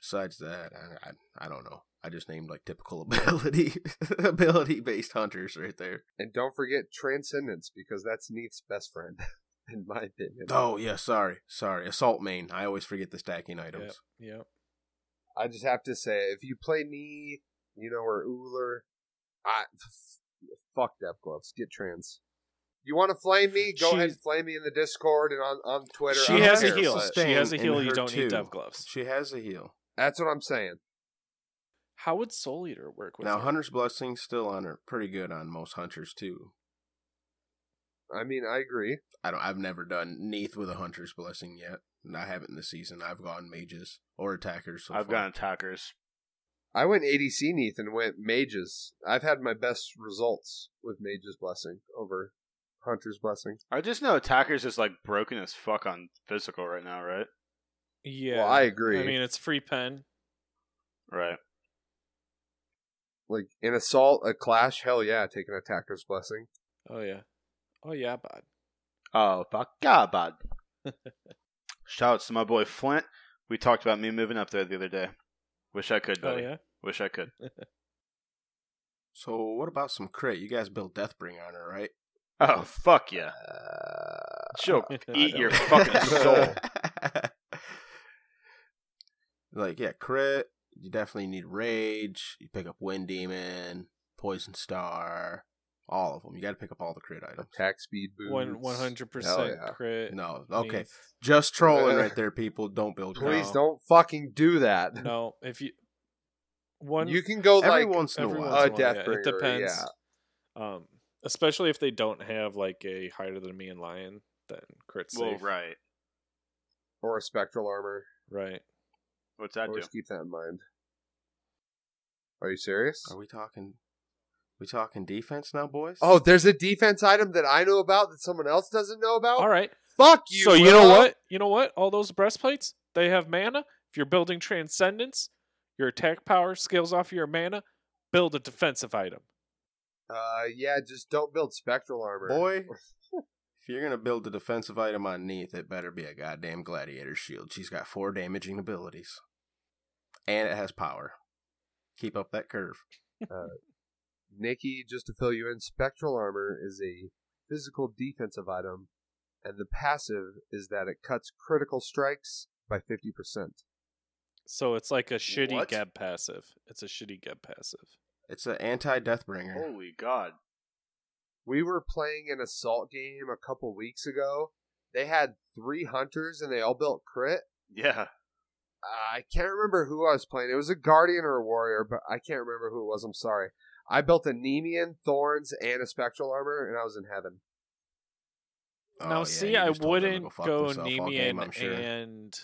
Besides that, I, I I don't know. I just named like typical <laughs> ability ability based hunters right there. And don't forget Transcendence because that's Neith's best friend. <laughs> in my opinion. Oh yeah, sorry, sorry. Assault main. I always forget the stacking items. Yep. I just have to say, if you play me, you know, or Uller, I f- fuck Death Gloves. Get trans. You want to flame me? Go ahead and flame me in the Discord and on, on Twitter. I She don't has a heel. She has a heel. you don't need too. dev gloves. She has a heel. That's what I'm saying. How would Soul Eater work with Now her? Hunter's Blessing's still on her pretty good on most hunters too. I mean, I agree. I don't I've never done Neith with a Hunter's Blessing yet. I haven't in this season. I've gone mages or attackers so I've far. gone attackers. I went ADC Neith and went Mages. I've had my best results with Mage's Blessing over Hunter's Blessing. I just know attackers is like broken as fuck on physical right now, right? Yeah. Well, I agree. I mean, it's free pen. Right. Like in Assault, a Clash, hell yeah, take an Attacker's Blessing. Oh yeah. Oh yeah, bud. Oh, fuck yeah, bud. <laughs> Shouts to my boy Flint. We talked about me moving up there the other day. Wish I could, Oh buddy. yeah. Wish I could. <laughs> So what about some crit? You guys built Deathbringer on her, right? Oh, fuck yeah. Uh, She'll I eat don't. your fucking <laughs> soul. <laughs> like, yeah, crit. You definitely need rage. You pick up Wind Demon, Poison Star, all of them. You got to pick up all the crit items. attack speed boost. One one hundred percent crit. No, okay, Neith. just trolling right there, people. Don't build. Please crit. don't fucking do that. No, if you one you can go Every like once in a while. once a in a while, yeah, Deathbringer. It depends. Yeah. Um, especially if they don't have like a higher than me and lion, then crit Well, safe. right. or a spectral armor. Right. What's that do? Keep that in mind. Are you serious? Are we talking? We talking defense now, boys? Oh, there's a defense item that I know about that someone else doesn't know about. All right. Fuck you. so you know what? You know what? All those breastplates, they have mana. If you're building transcendence, your attack power scales off your mana. Build a defensive item. Uh, yeah, just don't build spectral armor, boy. If you're gonna build a defensive item on Neith, it better be a goddamn gladiator shield. She's got four damaging abilities, and it has power. Keep up that curve. Nikki, just to fill you in, spectral armor is a physical defensive item, and the passive is that it cuts critical strikes by fifty percent. So it's like a shitty What? Geb passive. It's a shitty Geb passive. It's an anti-deathbringer. Holy God. We were playing an assault game a couple weeks ago. They had three hunters, and they all built crit. Yeah. I can't remember who I was playing. It was a guardian or a warrior, but I can't remember who it was. I'm sorry. I built a Nemean, Thorns, and a spectral armor, and I was in heaven. Oh, now, yeah, see, you I just told them to wouldn't fuck go themselves all game, Nemean sure. and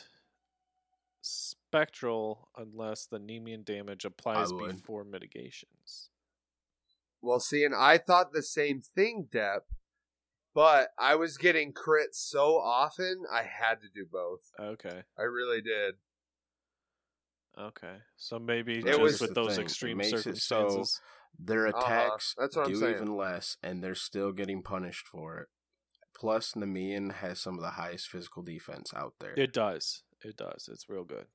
Spectral unless the Nemean damage applies before mitigations. Well, see, and I thought the same thing, Depp, but I was getting crit so often, I had to do both. Okay. I really did. Okay. So maybe It just was with those thing. It extreme makes it so- circumstances. Their Uh-huh. attacks That's what I'm do even less, and they're still getting punished for it. Plus, Nemean has some of the highest physical defense out there. It does. It does. It's real good.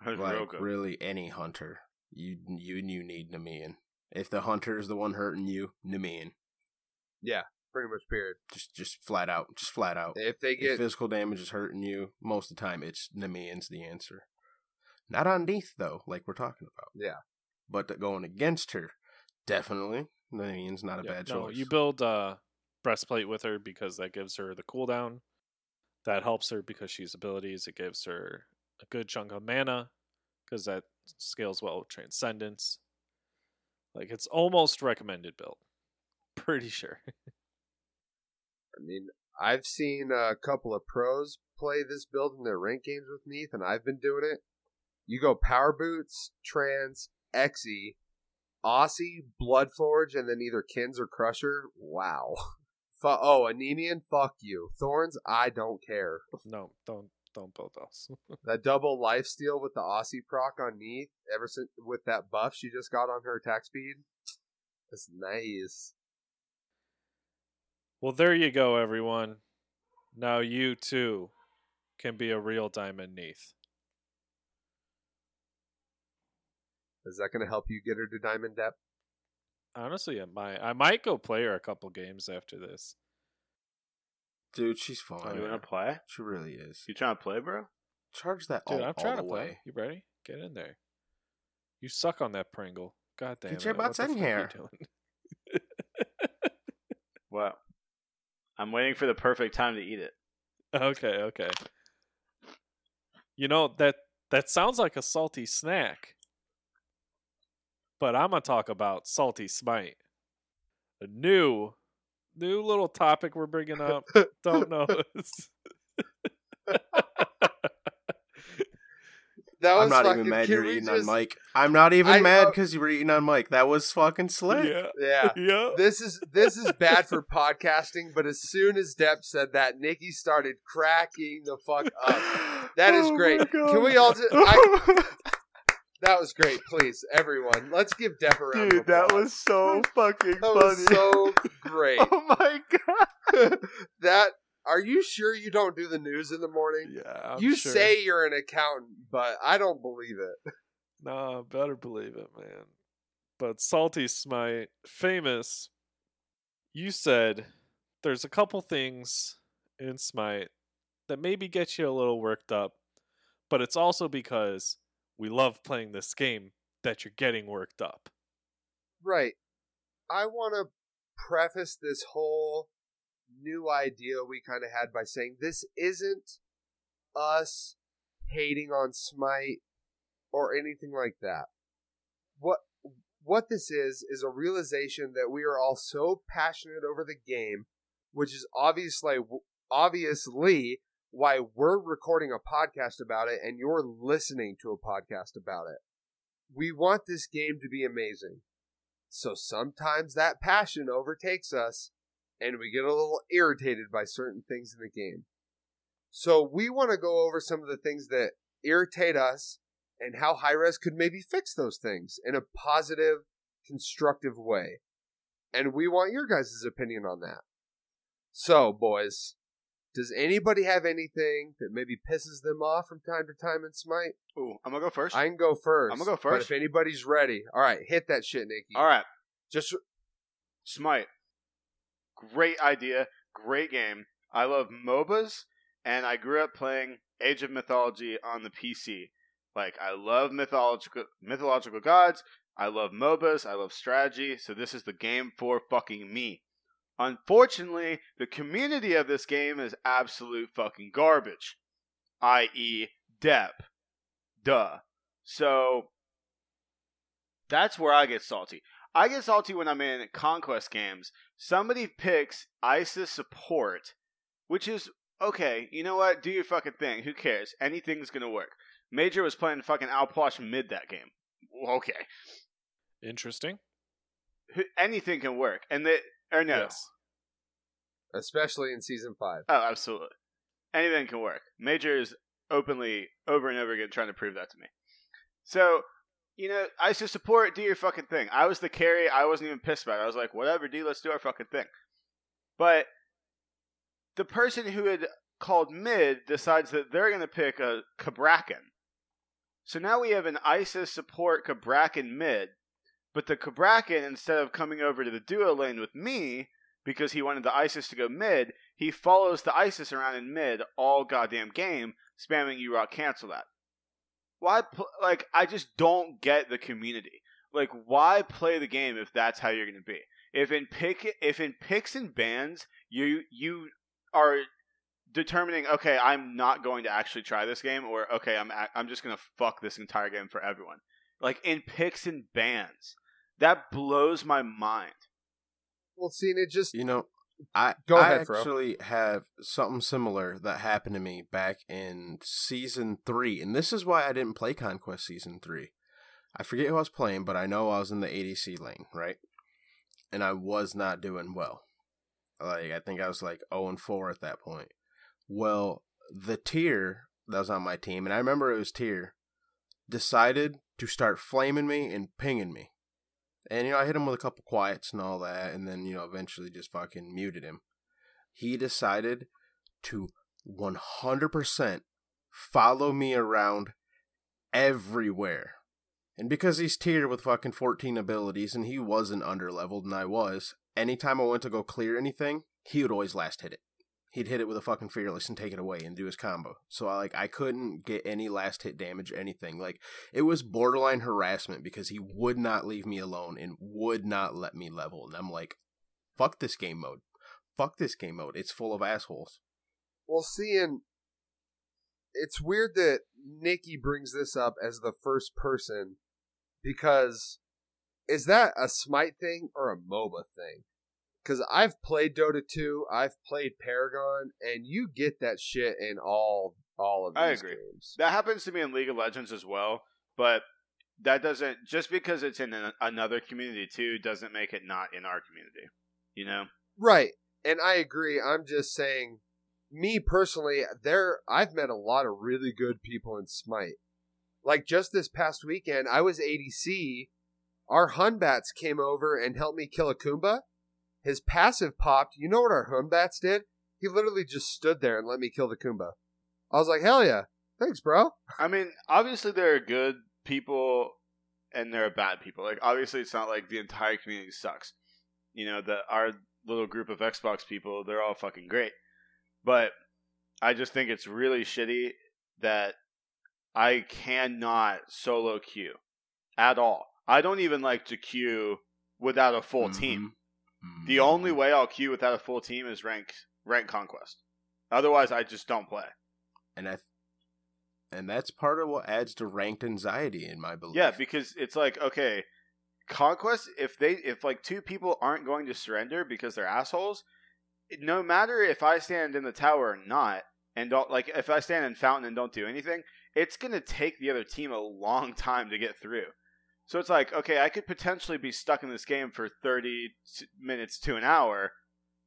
<laughs> That's like real really any hunter, you you you need Nemean. If the hunter is the one hurting you, Nemean. Yeah, pretty much. Period. Just just flat out, just flat out. If they If get physical damage is hurting you, most of the time it's Nemean's the answer. Not on Neith though, like we're talking about. yeah, But going against her, definitely Nemean's not a Yeah, bad no, choice. you build uh, breastplate with her because that gives her the cooldown. That helps her because she's abilities. It gives her a good chunk of mana because that scales well with transcendence. Like it's almost recommended build. <laughs> Pretty sure. <laughs> I mean, I've seen a couple of pros play this build in their rank games with Neith, and I've been doing it. You go Power Boots, Trans, Xe, Asi, Bloodforge, and then either Qin's or Crusher. Wow. <laughs> Fu- oh, Anemian, fuck you. Thorns, I don't care. no, don't don't build those. That <laughs> double life steal with the Asi proc on Neith, ever since with that buff she just got on her attack speed, that's nice. well, there you go, everyone. Now you too can be a real diamond Neith. Is that going to help you get her to Diamond Depp? Honestly, it might. I might go play her a couple games after this. Dude, she's fine. You want to play? She really is. You trying to play, bro? Charge that Dude, all, I'm trying the to play. way. You ready? Get in there. You suck on that Pringle. God damn Get it. your what butts in here. doing? <laughs> What? I'm waiting for the perfect time to eat it. okay, okay. You know that that sounds like a salty snack. But I'm gonna talk about salty smite. A new, new little topic we're bringing up. <laughs> Don't know. <laughs> That was I'm not fucking, even mad you're eating just- on mic. I'm not even I mad know- because you were eating on mic. That was fucking slick. yeah, Yeah. <laughs> yeah. This is this is bad for podcasting, but as soon as Depp said that, Nikki started cracking the fuck up. <gasps> That is Oh great. Can we all just? I, that was great. Please, everyone, let's give Depp a round Dude, that was so <laughs> fucking that was funny. so great. <laughs> oh my god. <laughs> that are you sure you don't do the news in the morning? Yeah, I'm you sure. say you're an accountant, but I don't believe it. No, better believe it, man. But Salty Smite, famous. You said there's a couple things in Smite that maybe get you a little worked up, but it's also because we love playing this game that you're getting worked up. Right. I want to preface this whole new idea we kind of had by saying this isn't us hating on Smite or anything like that. What what this is is a realization that we are all so passionate over the game, which is obviously obviously why we're recording a podcast about it and you're listening to a podcast about it. We want this game to be amazing. So sometimes that passion overtakes us and we get a little irritated by certain things in the game. So we want to go over some of the things that irritate us and how Hi-Rez could maybe fix those things in a positive, constructive way. And we want your guys' opinion on that. So, boys, does anybody have anything that maybe pisses them off from time to time in Smite? Ooh, I'm gonna go first. I can go first. I'm gonna go first. But if anybody's ready, all right, hit that shit, Nikki. All right, Just Smite. Great idea. Great game. I love MOBAs, and I grew up playing Age of Mythology on the PC. Like I love mythological mythological gods. I love MOBAs. I love strategy. So this is the game for fucking me. Unfortunately, the community of this game is absolute fucking garbage. I.e., Depp. Duh. So that's where I get salty. I get salty when I'm in conquest games. Somebody picks ISIS support, which is okay. You know what? Do your fucking thing. Who cares? Anything's gonna work. Major was playing fucking Alpwash mid that game. Okay, Interesting. Anything can work, and they or no. Yes. especially in season five. Oh, absolutely. Anything can work. Major is openly over and over again trying to prove that to me. So, you know, I support do your fucking thing. I was the carry. I wasn't even pissed about it. I was like, whatever, D, let's do our fucking thing. But the person who had called mid decides that they're going to pick a Cabrakan. So now we have an ISIS support Cabrakan mid, but the Cabrakan, instead of coming over to the duo lane with me, because he wanted the ISIS to go mid, he follows the ISIS around in mid all goddamn game, spamming you rock cancel that. Why, pl- like, I just don't get the community. Like, why play the game if that's how you're going to be? If in pick, if in picks and bans, you you are determining, okay, I'm not going to actually try this game, or okay, I'm I'm just going to fuck this entire game for everyone. Like in picks and bans, that blows my mind. Well, seeing it just You know, I Go I ahead, Fro. actually have something similar that happened to me back in season three, and this is why I didn't play Conquest season three. I forget who I was playing, but I know I was in the ADC lane, right? And I was not doing well. Like I think I was like zero and four at that point. Well, the Tyr that was on my team, and I remember it was Tyr, decided to start flaming me and pinging me. And you know, I hit him with a couple quiets and all that, and then you know, eventually just fucking muted him. He decided to 100% follow me around everywhere. And because he's tiered with fucking 14 abilities and he wasn't underleveled and I was, anytime I went to go clear anything, he would always last hit it. He'd hit it with a fucking fearless and take it away and do his combo. So I like I couldn't get any last hit damage, or anything. Like it was borderline harassment because he would not leave me alone and would not let me level. And I'm like, fuck this game mode. Fuck this game mode. It's full of assholes. Well, seeing it's weird that Nikki brings this up as the first person because is that a Smite thing or a MOBA thing? Because I've played Dota 2, I've played Paragon, and you get that shit in all all of these I agree. games. That happens to me in League of Legends as well, but that doesn't just because it's in an, another community too doesn't make it not in our community. You know? Right. And I agree. I'm just saying me personally, there I've met a lot of really good people in Smite. Like just this past weekend, I was ADC. Our Hun Batz came over and helped me kill a Kumba. His passive popped. You know what our Hun Batz did? He literally just stood there and let me kill the Kumba. I was like, hell yeah. Thanks, bro. I mean, obviously there are good people and there are bad people. Like obviously it's not like the entire community sucks. You know, the our little group of Xbox people, they're all fucking great. But I just think it's really shitty that I cannot solo queue at all. I don't even like to queue without a full mm-hmm. team. Mm-hmm. The only way I'll queue without a full team is rank rank conquest. Otherwise, I just don't play. and I and that's part of what adds to ranked anxiety in my belief. Yeah, because it's like okay, conquest. If they if like two people aren't going to surrender because they're assholes, no matter if I stand in the tower or not, and don't like if I stand in fountain and don't do anything, it's gonna take the other team a long time to get through. So it's like okay, I could potentially be stuck in this game for thirty minutes to an hour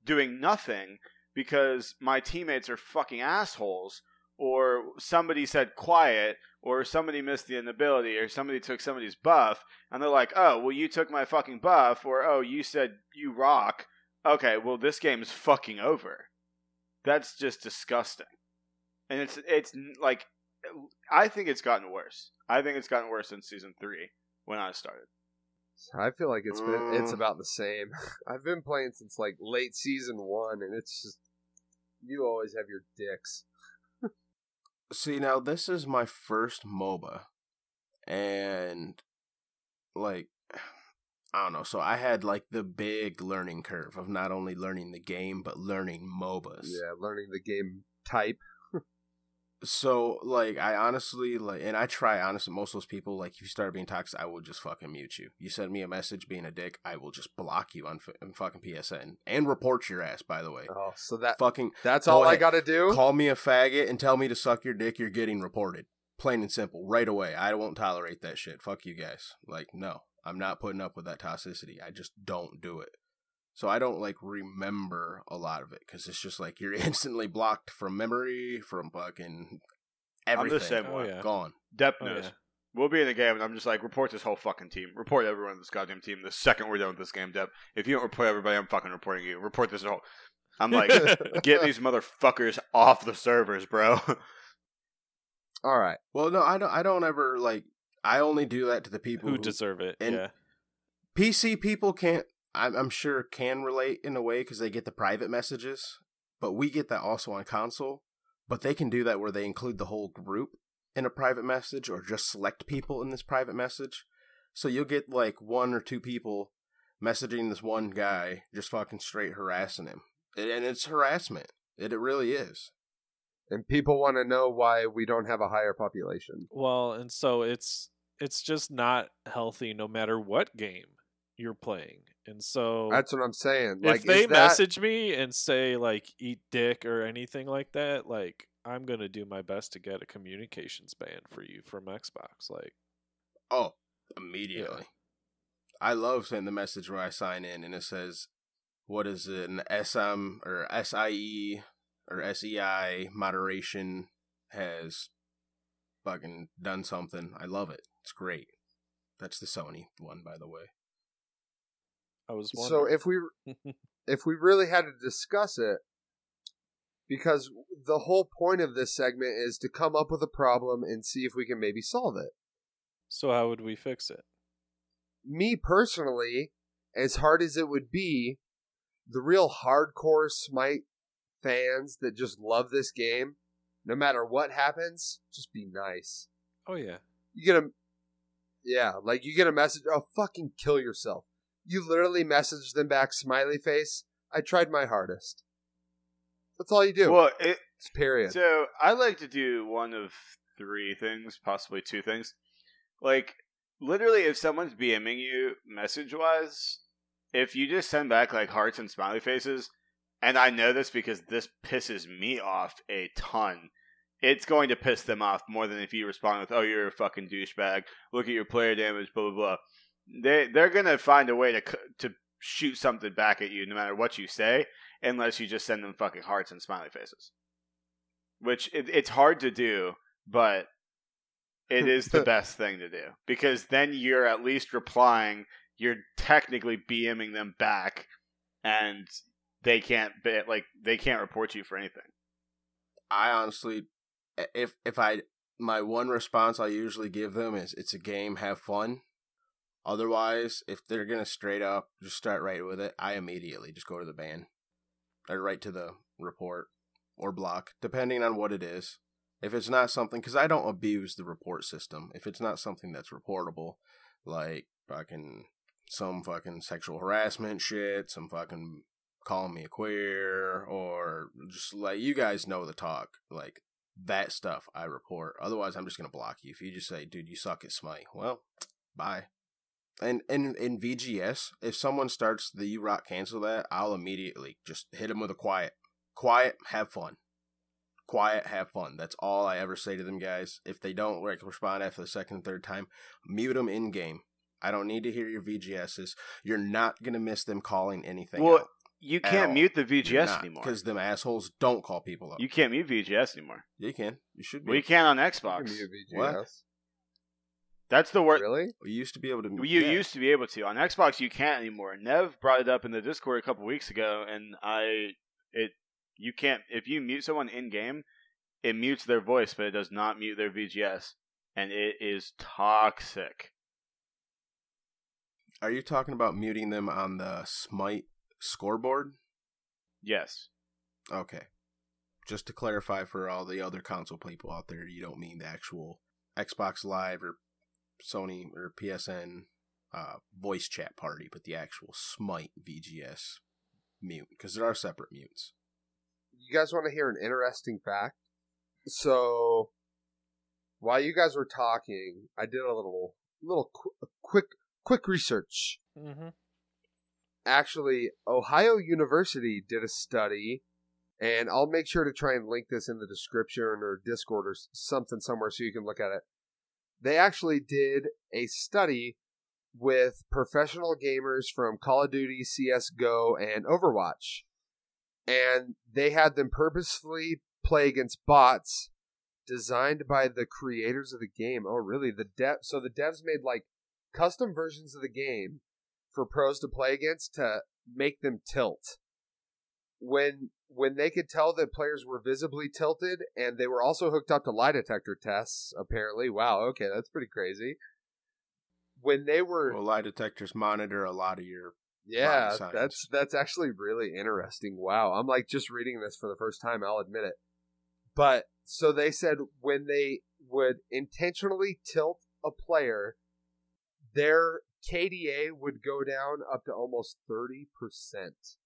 doing nothing because my teammates are fucking assholes or somebody said quiet or somebody missed the inability or somebody took somebody's buff and they're like oh well you took my fucking buff or oh you said you rock. Okay well this game is fucking over. That's just disgusting. And it's it's like i think it's gotten worse. I think it's gotten worse since season three when i started I feel like it's been it's Mm. about the same. <laughs> I've been playing since like late season one, and it's just you always have your dicks. See, now this is my first MOBA, and like, <sighs> I don't know. So I had like the big learning curve of not only learning the game but learning MOBAs. Yeah, learning the game type. So like, I honestly like, and I try honestly. Most of those people, like, if you start being toxic, I will just fucking mute you. You send me a message being a dick, I will just block you on, f- on fucking PSN and report your ass. By the way, Oh, so that fucking that's all I got to do. call me a faggot and tell me to suck your dick, you're getting reported. Plain and simple, right away. I won't tolerate that shit. Fuck you guys. Like, no, I'm not putting up with that toxicity. I just don't do it. So I don't like remember a lot of it because it's just like you're <laughs> instantly blocked from memory, from fucking I'm everything. the same Oh, way yeah. Gone. Depp Oh, yeah. We'll be in the game, and I'm just like, report this whole fucking team. Report everyone in this goddamn team. The second we're done with this game, Depp. If you don't report everybody, I'm fucking reporting you. Report this whole. <laughs> I'm like, get these motherfuckers off the servers, bro. <laughs> All right. Well, no, I don't. I don't ever like. I only do that to the people Who who deserve it? and- yeah. PC people can't. I'm, I'm sure can relate in a way because they get the private messages, but we get that also on console. But they can do that where they include the whole group in a private message or just select people in this private message. So you'll get like one or two people messaging this one guy, just fucking straight harassing him, and and it's harassment. It, it really is. And people want to know why we don't have a higher population. Well, and so it's it's just not healthy no matter what game you're playing. And so That's what I'm saying. if Like, they that, message me and say like eat dick or anything like that, like I'm gonna do my best to get a communications ban for you from Xbox. Like Oh, immediately. I love sending the message where I sign in and it says, what is it, an SM or SIE or SEI moderation has fucking done something. I love it. It's great. That's the Sony one, by the way. I was so if we <laughs> if we really had to discuss it because the whole point of this segment is to come up with a problem and see if we can maybe solve it. so how would we fix it? Me personally, as hard as it would be, the real hardcore Smite fans that just love this game, no matter what happens, just be nice. Oh yeah. You get a yeah, like you get a message, oh fucking kill yourself. You literally message them back, smiley face. I tried my hardest. That's all you do. Well, it, It's period. So I like to do one of three things, possibly two things. Like literally, if someone's BMing you message wise, if you just send back like hearts and smiley faces, and I know this because this pisses me off a ton. It's going to piss them off more than if you respond with, "Oh, you're a fucking douchebag. Look at your player damage." Blah blah blah. They they're gonna find a way to to shoot something back at you, no matter what you say, unless you just send them fucking hearts and smiley faces which it, it's hard to do, but it is the <laughs> best thing to do because then you're at least replying. You're technically BMing them back, and they can't be, like they can't report you for anything. I honestly, if if I my one response I usually give them is it's a game, have fun. Otherwise, if they're gonna straight up just start right with it, I immediately just go to the ban, or right to the report or block, depending on what it is. If it's not something, because I don't abuse the report system. If it's not something that's reportable, like fucking some fucking sexual harassment shit, some fucking calling me a queer, or just like you guys know the talk, like that stuff I report. Otherwise, I'm just gonna block you. If you just say, "Dude, you suck at Smite," well, <tsk> bye. And in in VGS, if someone starts the you rock cancel that, I'll immediately just hit them with a quiet, quiet, have fun, quiet, have fun. That's all I ever say to them guys. If they don't like respond after the second and third time, mute them in game. I don't need to hear your VGSs. You're not gonna miss them calling anything. Well, out. you can't mute the VGS anymore. because them assholes don't call people up. You can't mute VGS anymore. You can. You should be. We can on You Xbox. can mute What? VGS. That's the word. Really? We used to be able to. You yeah. used to be able to on Xbox. You can't anymore. Nev brought it up in the Discord a couple weeks ago, and I it you can't if you mute someone in game, it mutes their voice, but it does not mute their VGS, and it is toxic. Are you talking about muting them on the Smite scoreboard? Yes. Okay. Just to clarify for all the other console people out there, you don't mean the actual Xbox Live or Sony or PSN uh, voice chat party, but the actual Smite VGS mute, because there are separate mutes. You guys want to hear an interesting fact? So, while you guys were talking, I did a little, little qu- quick, quick research. Mm-hmm. Actually, Ohio University did a study, and I'll make sure to try and link this in the description or Discord or something somewhere so you can look at it. They actually did a study with professional gamers from Call of Duty, CS:GO, and Overwatch, and they had them purposefully play against bots designed by the creators of the game. Oh, really? The dev so the devs made like custom versions of the game for pros to play against to make them tilt. When when they could tell that players were visibly tilted and they were also hooked up to lie detector tests, apparently. Wow, okay, that's pretty crazy. When they were Well, lie detectors monitor a lot of your. yeah, that's that's actually really interesting. Wow, I'm like just reading this for the first time. I'll admit it. But so they said when they would intentionally tilt a player, their KDA would go down up to almost thirty percent.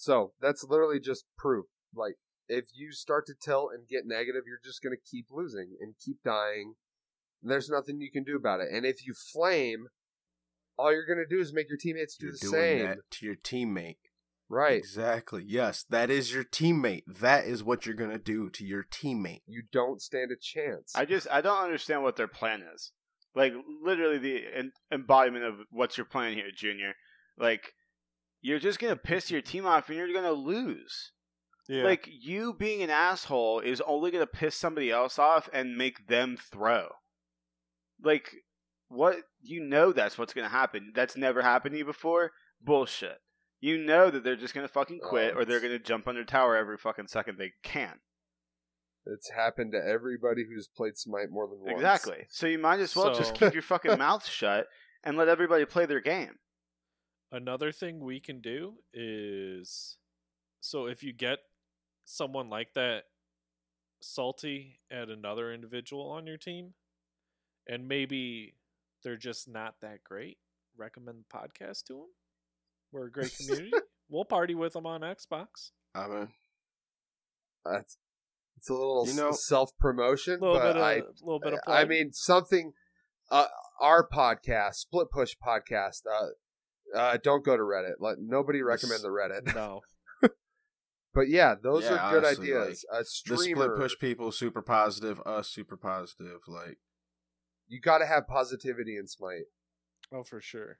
So that's literally just proof. Like if you start to tilt and get negative, you're just going to keep losing and keep dying. There's nothing you can do about it. And if you flame, all you're going to do is make your teammates do You're the doing same. that to your teammate. Right. Exactly. Yes, that is your teammate. That is what you're gonna do to your teammate. You don't stand a chance. I just I don't understand what their plan is. Like literally the embodiment of what's your plan here, Junior. Like you're just gonna piss your team off and you're gonna lose. Yeah. Like you being an asshole is only gonna piss somebody else off and make them throw. Like what you know that's what's gonna happen. That's never happened to you before. Bullshit. You know that they're just gonna fucking quit Oh, or they're gonna jump under tower every fucking second they can. it's happened to everybody who's played Smite more than once. Exactly. So you might as well just keep your fucking <laughs> mouth shut and let everybody play their game. Another thing we can do is so if you get someone like that salty at another individual on your team, and maybe they're just not that great, recommend the podcast to them. We're a great community. <laughs> we'll party with them on Xbox. I mean, That's it's a little You know- self promotion, A little but bit of, I little bit of. I mean something. Uh, our podcast, Split Push podcast. Uh, uh, don't go to Reddit. Let nobody recommend the Reddit. no. <laughs> But yeah, those Yeah, are good honestly, ideas. a the streamer, split push people super positive, us super positive. Like you got to have positivity in Smite. Oh, for sure.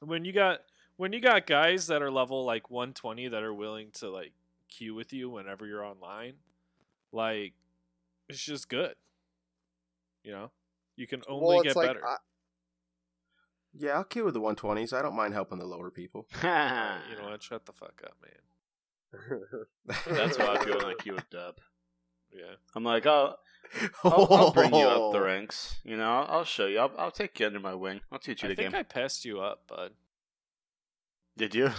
When you got when you got guys that are level like 120 that are willing to like queue with you whenever you're online, like it's just good. You know, you can only well, get like better. I, yeah, I'll queue with the 120s. I don't mind helping the lower people. <laughs> Uh, you know what? Shut the fuck up, man. <laughs> That's why I feel when I queue with Dub. Yeah. I'm like, I'll, I'll, I'll <laughs> bring you up the ranks. You know, I'll, I'll show you. I'll, I'll take you under my wing. I'll teach you I the think game. I passed you up, bud. Did you?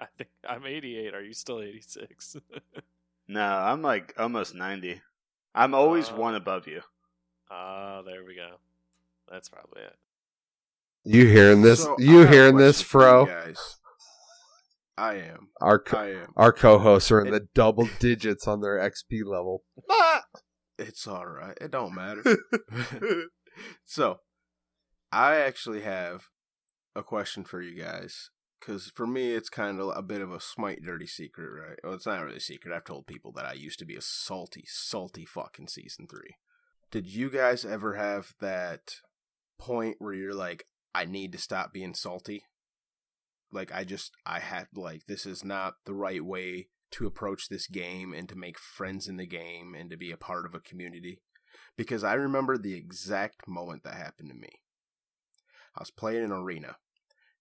I think I'm 88. Are you still 86? no, I'm like almost 90. I'm always Uh, one above you. Ah, there we go. That's probably it. You hearing this? So, you hearing this, question for you Fro? Guys. I am. Our co- I am. our co-hosts are in the double digits on their XP level. <laughs> It's all right. It don't matter. <laughs> <laughs> so, I actually have a question for you guys. Because for me, it's kind of a bit of a smite dirty secret, right? Well, it's not really a secret. I've told people that I used to be a salty, salty fuck in season three. Did you guys ever have that point where you're like, I need to stop being salty? Like, I just, I had, like, this is not the right way to approach this game and to make friends in the game and to be a part of a community. Because I remember the exact moment that happened to me. I was playing an arena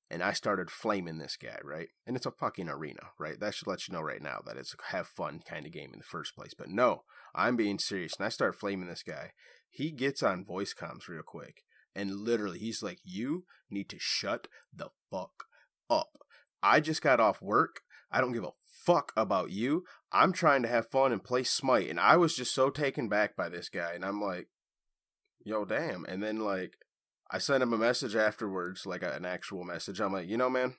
and I started flaming this guy, right? And it's a fucking arena, right? That should let you know right now that it's a have fun kind of game in the first place. But no, I'm being serious. And I start flaming this guy. He gets on voice comms real quick. And literally, he's like, You need to shut the fuck up. I just got off work. I don't give a fuck about you. I'm trying to have fun and play Smite. And I was just so taken back by this guy. And I'm like, Yo, damn. And then, like, I sent him a message afterwards, like an actual message. I'm like, you know, man,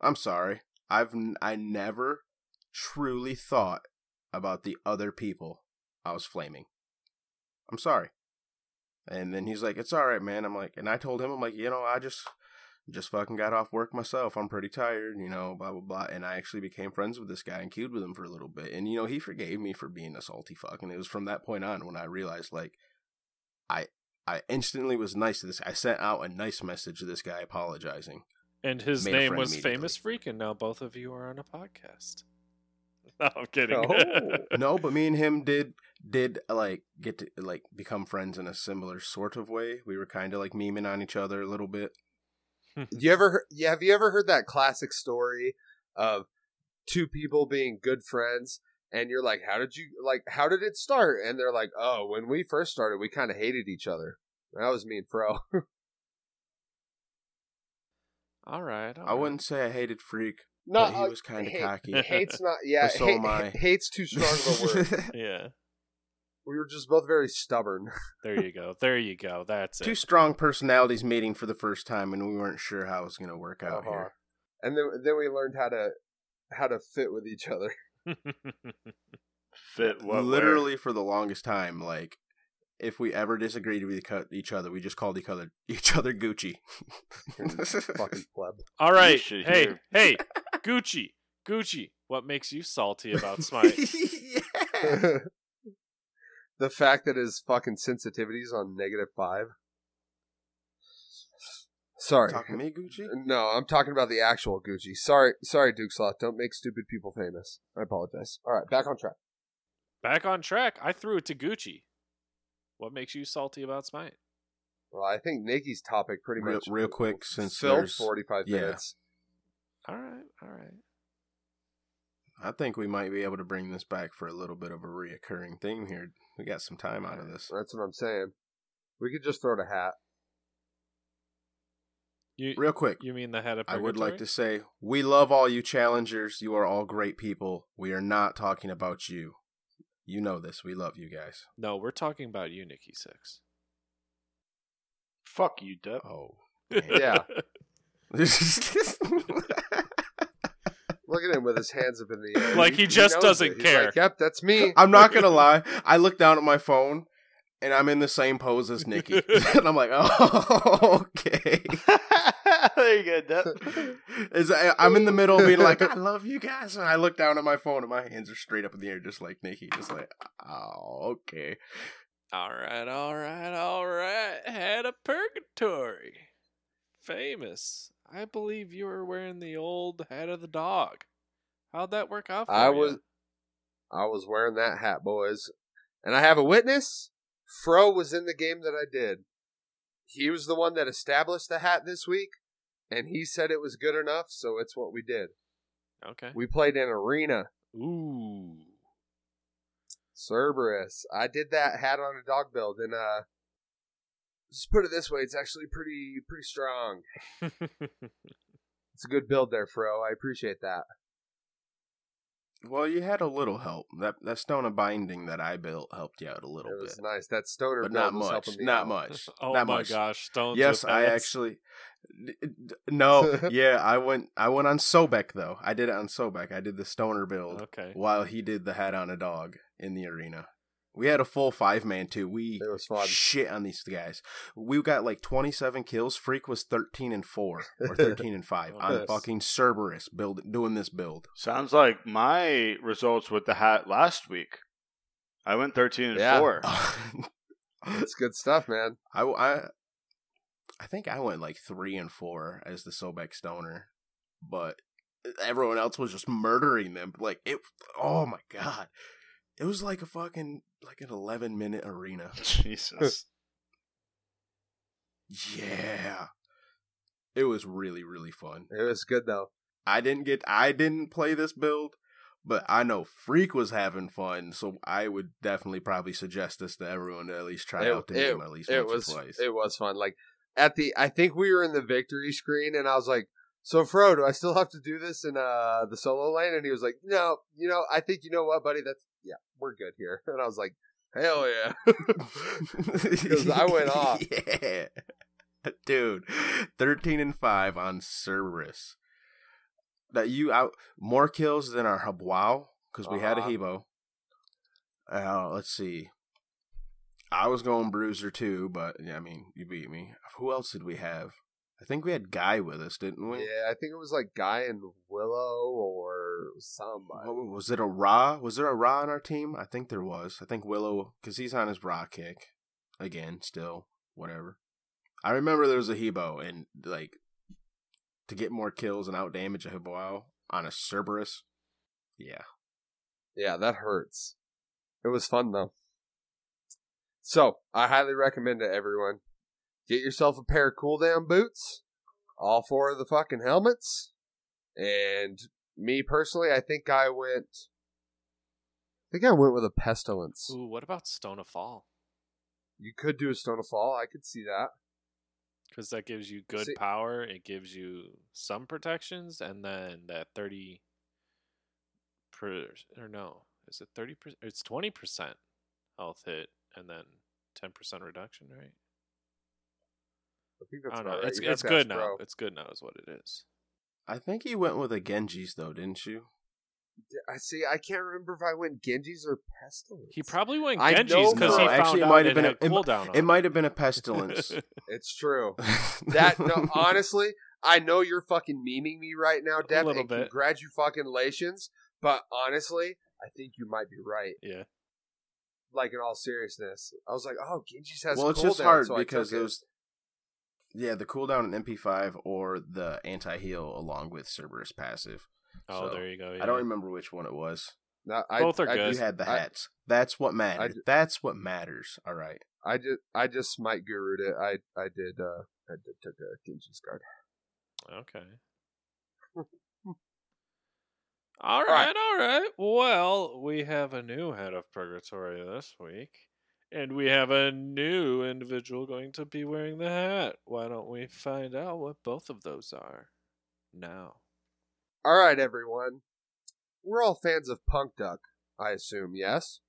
I'm sorry. I've n- I never truly thought about the other people I was flaming. I'm sorry. And then he's like, it's all right, man. I'm like, and I told him, I'm like, you know, I just just fucking got off work myself. I'm pretty tired, you know, blah blah blah. And I actually became friends with this guy and queued with him for a little bit. And you know, he forgave me for being a salty fuck. And it was from that point on when I realized, like, I I instantly was nice to this. I sent out a nice message to this guy apologizing. And his Made name was. Famous Freak, and now both of you are on a podcast. <laughs> No, I'm kidding. Oh. <laughs> no, but me and him did did like get to like become friends in a similar sort of way. We were kind of like memeing on each other a little bit. Hmm. You ever yeah, have you ever heard that classic story of two people being good friends and you're like, how did you like how did it start? And they're like, Oh, when we first started we kinda hated each other. That was me and Fro. <laughs> all right. all I right. wouldn't say I hated Freak, No, but he uh, was kind of hate- cocky. <laughs> Hate's not yeah, But so hate- am I. hate's too strong of a word. <laughs> Yeah. we were just both very stubborn. <laughs> There you go. There you go. That's it. Two strong personalities meeting for the first time, and we weren't sure how it was going to work out Uh-huh. here. And then then we learned how to how to fit with each other. Fit what? where? Literally for the longest time, like if we ever disagreed with each- each other, we just called each other each other Gucci. Fucking pleb. All right. Hey, hear. hey, Gucci, Gucci. What makes you salty about <laughs> Smite? <laughs> the fact that his fucking sensitivity's on negative five. Sorry. Talking me, Gucci? No, I'm talking about the actual Gucci. Sorry, sorry, Duke Sloth. Don't make stupid people famous. I apologize. All right, back on track. Back on track. I threw it to Gucci. What makes you salty about Smite? Well, I think Nikki's topic pretty Real- much real quick, since filled there's- 45 yeah. minutes. All right. All right. I think we might be able to bring this back for a little bit of a reoccurring theme here. We got some time out of this. That's what I'm saying. We could just throw it a hat. You Real quick, you mean the head of I would like to say we love all you challengers. You are all great people. We are not talking about you. You know this. We love you guys. No, we're talking about you, Nikki Six. Fuck you, Depp. Oh. <laughs> Yeah. Man. Look at him with his hands up in the air. Like he just knows doesn't it. He's care. Like, yep, that's me. I'm not gonna <laughs> lie. I look down at my phone and I'm in the same pose as Nikki, <laughs> <laughs> and I'm like, oh, okay. there you go, Depp. Is I- I'm in the middle, of being like, I love you guys, and I look down at my phone, and my hands are straight up in the air, just like Nikki, just like, oh, okay. all right, all right, all right. Head of purgatory. Famous. I believe you were wearing the old head of the dog. How'd that work out for I you? was, I was wearing that hat, boys, and I have a witness. Fro was in the game that I did. He was the one that established the hat this week, and he said it was good enough, so it's what we did. Okay. We played in arena. Ooh. Cerberus. I did that hat on a dog build, and uh, just put it this way, it's actually pretty pretty strong. <laughs> It's a good build there, Fro. I appreciate that. Well, you had a little help. That that stone of binding that I built helped you out a little It was bit, nice. That stoner but not much. Not out. much. <laughs> oh not my much. gosh, stones. Yes, I heads. actually. d- d- No, <laughs> yeah, I went. I went on Sobek though. I did it on Sobek. I did the stoner build Okay. while he did the hat on a dog in the arena. We had a full five man too. We It was fun. shit on these guys. We got like twenty seven kills. Freak was thirteen and four or <laughs> thirteen and five oh, on Nice. fucking Cerberus build doing this build. Sounds like my results with the hat last week. I went 13 and Yeah. 4. <laughs> It's good stuff, man. I, I I think I went like three and four as the Sobek stoner, but everyone else was just murdering them. Like it. Oh my god, it was like a fucking like an eleven minute arena. <laughs> Jesus. Yeah, it was really really fun. It was good though. I didn't get I didn't play this build. But I know Freak was having fun, so I would definitely probably suggest this to everyone to at least try it, out the it, game at least it once was or twice. it was fun. Like at the, I think we were in the victory screen, and I was like, "So Fro, do I still have to do this in uh the solo lane?" And he was like, "No, you know, I think you know what, buddy. That's yeah, we're good here." <laughs> And I was like, "Hell <laughs> yeah!" <laughs> Because I went off. Yeah. Dude, 13 and 5 on Cerberus. That you out more kills than our He Bo because we had a Uh-huh. He Bo. Uh, let's see. I was going Bruiser too, but yeah, I mean, you beat me. Who else did we have? I think we had Guy with us, didn't we? yeah, I think it was like Guy and Willow or somebody. What- was it a Ra? Was there a Ra on our team? I think there was. I think Willow, because he's on his Ra kick. Again, still, whatever. I remember there was a He Bo, and like, to get more kills and out damage a He Bo on a Cerberus. Yeah. Yeah, that hurts. It was fun though. So I highly recommend it, everyone. Get yourself a pair of cooldown boots, all four of the fucking helmets, and me personally, I think I went. I think I went with a pestilence. Ooh, what about Stone of Fal? You could do a stone of Fal. I could see that. Because that gives you good See- power. It gives you some protections, and then that thirty per or no, is it thirty percent? It's twenty percent health hit, and then ten percent reduction, right? I think I don't know. right. It's it's good now. Bro. It's good now, is what it is. I think you went with a Genji's, though, didn't you? I see. I can't remember if I went Genji's or pestilence. He probably went Genji's because for- he No, found actually, it out might it have been a- it cooldown. on It might have been a Pestilence. <laughs> It's true. <laughs> That no, honestly, I know you're fucking memeing me right now, Depp. little and bit. Congratulations, but honestly, I think you might be right. yeah. Like in all seriousness, I was like, "Oh, Genji's has well, it's just hard so because took it it. was. Yeah, the cooldown in MP5 or the anti heal along with Cerberus passive. Oh, So, there you go. I don't remember which one it was. No, I, Both are I good. You had the I- hats. That's what matters. That's what matters. All right. I just, I just smite guru'd it. I, I did, uh, I did took a Genji's card. Okay. <laughs> all right, all right. Well, we have a new head of purgatory this week. And we have a new individual going to be wearing the hat. Why don't we find out what both of those are now? All right, everyone. We're all fans of Punk Duck, I assume, yes?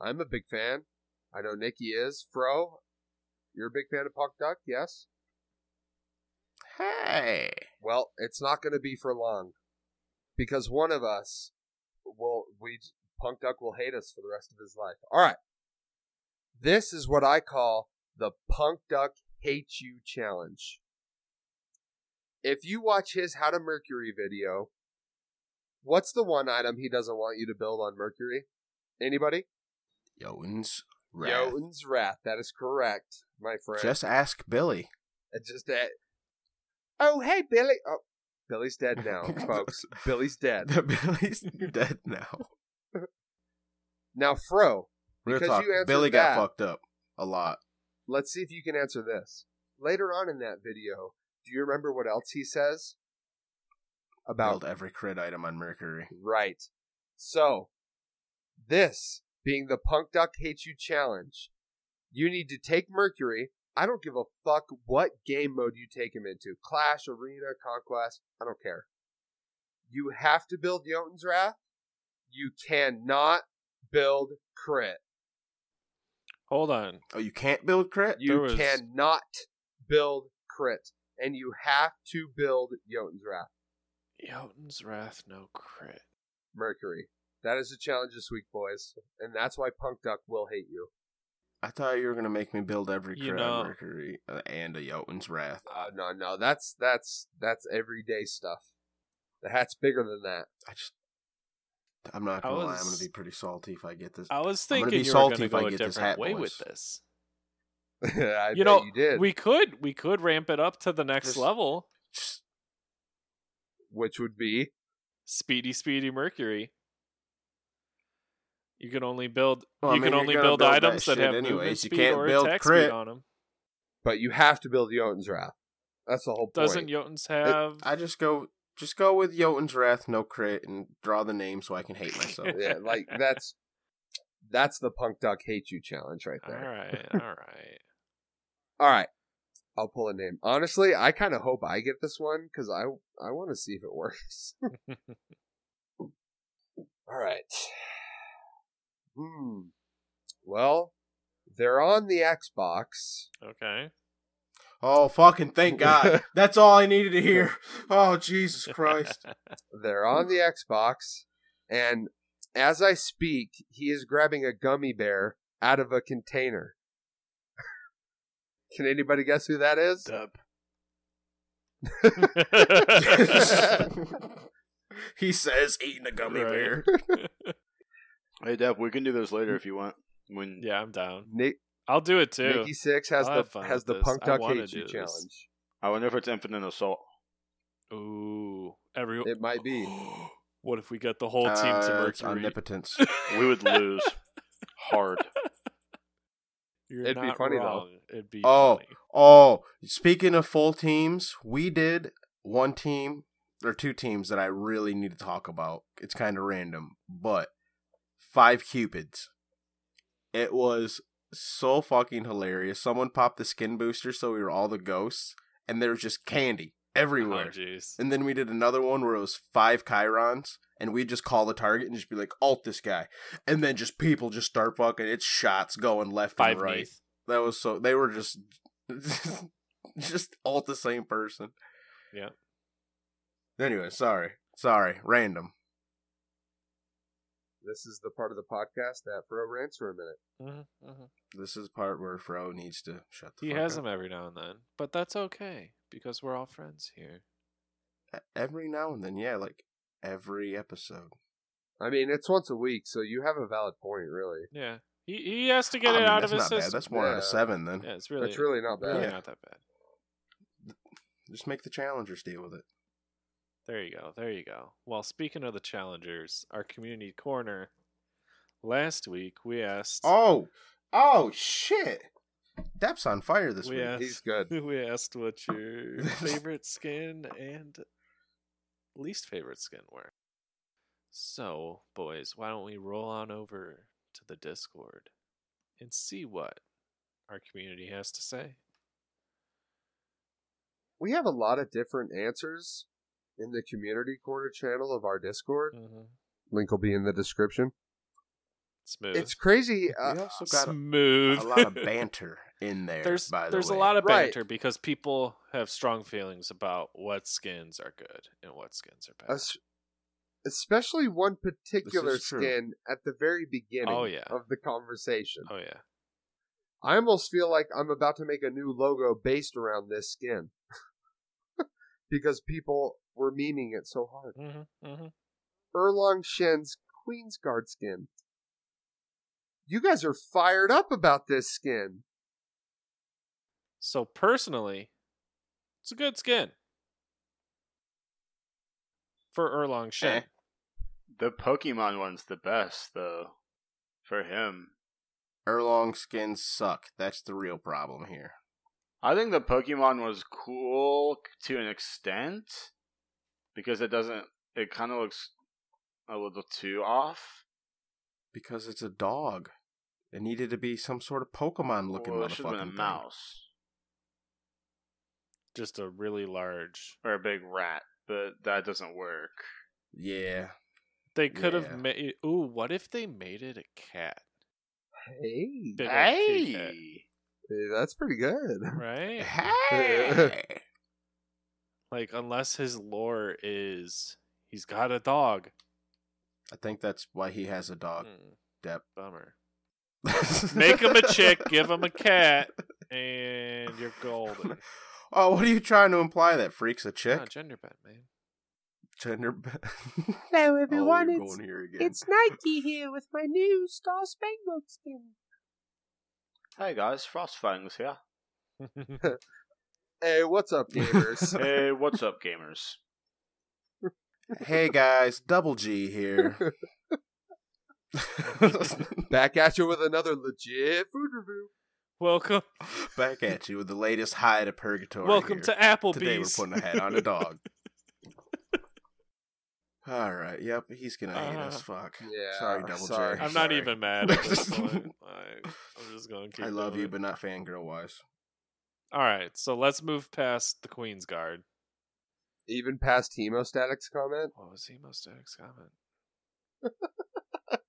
I'm a big fan. I know Nikki is. Fro, you're a big fan of Punk Duck, yes? Hey. Well, it's not going to be for long. Because one of us will, we, Punk Duck will hate us for the rest of his life. All right. This is what I call the Punk Duck Hate You Challenge. If you watch his How to Mercury video, what's the one item he doesn't want you to build on Mercury? Anybody? Jotun's Wrath. Jotun's Wrath. That is correct, my friend. Just ask Billy. Just uh, oh hey Billy. Oh, Billy's dead now, <laughs> folks. Billy's dead. <laughs> Billy's dead now. <laughs> Now, Fro, Real Because talk. you Billy that- got fucked up a lot. let's see if you can answer this. Later on in that video, do you remember what else he says? About Build every crit item on Mercury. right. So, this being the Punk Duck Hates You challenge, you need to take Mercury. I don't give a fuck what game mode you take him into Clash, Arena, Conquest. I don't care. You have to build Jotun's Wrath. You cannot build crit. Hold on. Oh, you can't build crit? You was- cannot build crit. And you have to build Jotun's Wrath. Jotun's Wrath, no crit. Mercury. That is the challenge this week, boys. And that's why Punk Duck will hate you. I thought you were gonna make me build every You crit know- on Mercury uh, and a Jotun's Wrath. Uh, no, no, that's that's that's everyday stuff. The hat's bigger than that. I just, I'm not gonna lie. I'm gonna be pretty salty if I get this. I was I'm gonna thinking be you were going to if I go a get this different hat, way boys. with this. <laughs> I you bet know, you did. we could we could ramp it up to the next Just- level. Which would be Speedy, speedy Mercury. You can only build. Well, I you mean, can only build, build items that, shit have movement anyways. You speed can't or build attack crit. speed on them. but you have to build Jotun's Wrath. That's the whole point. Doesn't Jotun's have? I just go, just go with Jotun's Wrath, no crit, and draw the name so I can hate myself. <laughs> yeah, like that's that's the Punk Duck Hate You challenge right there. All <laughs> right, all right, all right. I'll pull a name. Honestly, I kind of hope I get this one because I I want to see if it works. <laughs> All right. Hmm. Well, they're on the Xbox. Okay. Oh, fucking thank <laughs> God. That's all I needed to hear. Oh, Jesus Christ. <laughs> They're on the Xbox, and as I speak, he is grabbing a gummy bear out of a container. <laughs> Can anybody guess who that is? Dub. he says eating a gummy Right. bear. Hey, Depp, we can do this later if you want. When yeah, I'm down. Nick I'll do it too. Nikki Six has I'll the has the this. Punk I Duck wanna Hate You do this. challenge. I wonder if it's infinite assault. Ooh, everyone. It might be. <gasps> what if we get the whole team to Uh, it's Mercury? omnipotence. <laughs> We would lose hard. <laughs> You're It'd be not funny, though. It'd be Oh. funny. Oh, speaking of full teams, we did one team or two teams that I really need to talk about. It's kind of random, but five cupids. It was so fucking hilarious. Someone popped the skin booster, so we were all the ghosts, and there was just candy Oh, everywhere. jeez. and then we did another one where it was five Chirons, and we'd just call the target and just be like, "Alt this guy," and then just people just start fucking. It's shots going left Five and right. Neith. That was so they were just <laughs> just all the same person. Yeah. Anyway, sorry. Sorry. Random. This is the part of the podcast that Fro rants for a minute. Mhm, mhm. This is part where Fro needs to shut the He fuck has up. them every now and then, but that's okay because we're all friends here. E- Every now and then, yeah, like every episode. I mean, it's once a week, so you have a valid point, really. Yeah, he he has to get I it mean, out of his not bad. system. That's one out of seven then. yeah, it's really It's really not bad. really Yeah. not that bad. Just make the challengers deal with it. There you go. There you go. Well, speaking of the challengers, our community corner. Last week we asked. Oh, oh shit! Depp's on fire this we week. asked. He's good. <laughs> We asked what your <laughs> favorite skin and least favorite skin were. So, boys, why don't we roll on over to the Discord and see what our community has to say. We have a lot of different answers in the community corner channel of our Discord. Mm-hmm. Link will be in the description. Smooth. It's crazy. Uh, we also got a, Smooth. a lot of <laughs> banter in there. there's by the there's way. a lot of Right. banter because people have strong feelings about what skins are good and what skins are bad. es- especially one particular is true. skin at the very beginning Oh, yeah. of the conversation. oh yeah. I almost feel like I'm about to make a new logo based around this skin. <laughs> because people were memeing it so hard. Mm-hmm, mm-hmm. Erlong Shen's Queen's Guard skin. You guys are fired up about this skin. So personally, it's a good skin for Erlong Shen. Eh. The Pokemon one's the best, though. For him. Erlong skins suck. That's the real problem here. I think the Pokemon was cool to an extent because it doesn't. It kind of looks a little too off. Because it's a dog. It needed to be some sort of Pokemon looking Well, it should have motherfucking been a thing. mouse Just a really large. or a big rat, but that doesn't work. Yeah. They could Yeah. have made. Ooh, what if they made it a cat? Hey, Big old kitty cat, Hey, Hey, that's pretty good. right? <laughs> Hey! Like, unless his lore is he's got a dog. I think that's why he has a dog. Hmm, Depp. bummer. Make him a chick, give him a cat, and you're golden. <laughs> Oh, what are you trying to imply? That freak's a chick? Ah, gender bent, man. Gender. b- <laughs> Hello, <laughs> oh, everyone. we're it's going here again. it's Nike here with my new Star Spangled skin. hey guys, Frostfangs here. Hey, what's up, gamers? <laughs> hey, what's up, gamers? hey guys, Double G here. <laughs> Back at you with another legit food review. welcome, Back at you with the latest high to purgatory. welcome here. to Applebee's. Today we're putting a hat on a dog. <laughs> All right. Yep. He's gonna hate us. Uh, Fuck. yeah, Sorry, Double sorry. J. I'm not even mad at this point. I, I'm just going to keep. I love you, going. but not fangirl wise. All right, so let's move past the Queen's Guard. Even past Hemostatic's comment. What was Hemostatic's comment? <laughs>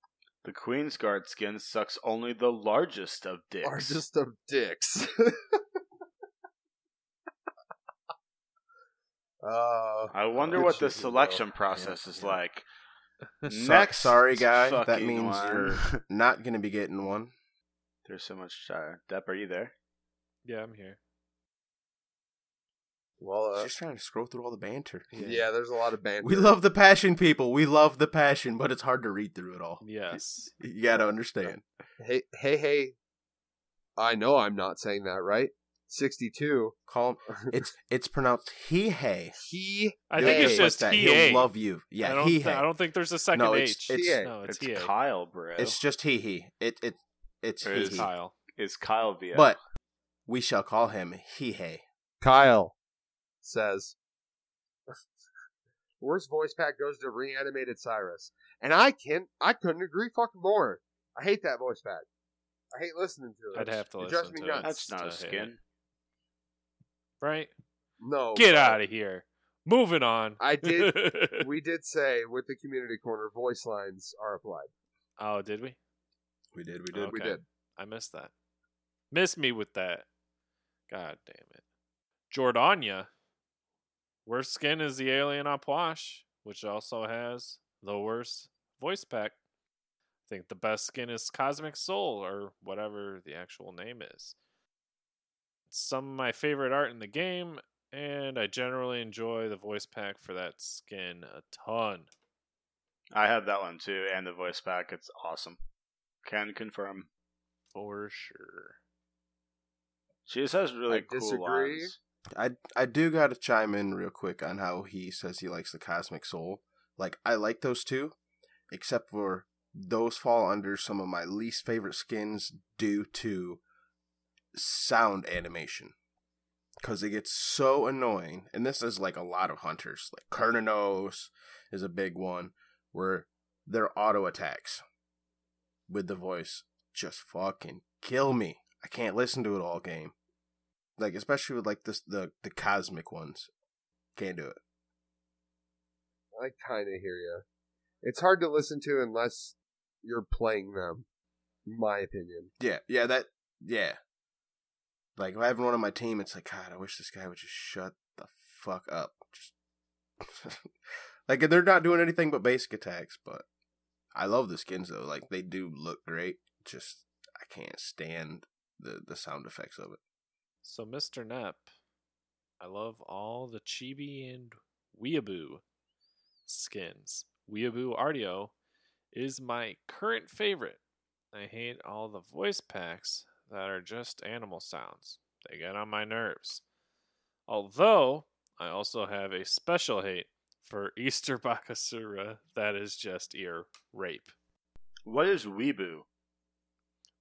The Queen's Guard skin sucks only the largest of dicks. Largest of dicks. uh, <laughs> I wonder what the selection though. process Yeah, is yeah. like. <laughs> So- Next, sorry, guy. That means one. you're not gonna be getting one. There's so much. Uh, Depp, are you there? Yeah, I'm here. Well, uh, Just trying to scroll through all the banter. yeah. there's a lot of banter. We love the passion, people. We love the passion, but it's hard to read through it all. Yes. <laughs> You gotta understand. Hey, hey, hey. I know I'm not saying that right. 62. Call him. <laughs> It's it's pronounced he hey. He. I think it's just he. He'll love you. I Yeah, don't, he th- I don't think there's a second No, it's- H. it's- no, it's, It's. Kyle, bro. It's just he he. It it it's Or he is It's he. Kyle. It's Kyle via. But we shall call him he hey. Kyle says, <laughs> "Worst voice pack goes to reanimated Cyrus," and I can I couldn't agree fucking more. I hate that voice pack. I hate listening to it. I'd have to It listen me to it. that's not a to hate skin. Right? No, Get out of here. Moving on. I did. <laughs> We did say with the community corner, voice lines are applied. oh, did we? We did. We did. We did. I missed that. Miss me with that. God damn it. Jordania. Worst skin is the alien Apwash, which also has the worst voice pack. I think the best skin is Cosmic Soul, or whatever the actual name is. It's some of my favorite art in the game, and I generally enjoy the voice pack for that skin a ton. I have that one too, and the voice pack. It's awesome. Can confirm. For sure. She just has really I cool disagree. lines. I I do got to chime in real quick on how he says he likes the Cosmic Soul. Like I like those two, except for those fall under some of my least favorite skins due to sound animation. Cause it gets so annoying, and this is like a lot of hunters. Like Cernunnos is a big one, where their auto attacks with the voice just fucking kill me. I can't listen to it all game. Like especially with like this the the cosmic ones. Can't do it. I kind of hear you. It's hard to listen to unless you're playing them. in My opinion. Yeah, yeah, that yeah. Like if I have one on my team, it's like God, I wish this guy would just shut the fuck up. Just <laughs> like they're not doing anything but basic attacks, but I love the skins though. Like they do look great. Just I can't stand the the sound effects of it. So, Mr. Nep, I love all the Chibi and Weeaboo skins. Weeaboo Artio is my current favorite. I hate all the voice packs that are just animal sounds. They get on my nerves. Although, I also have a special hate for <laughs> Easter Bakasura that is just ear rape. What is Weeboo?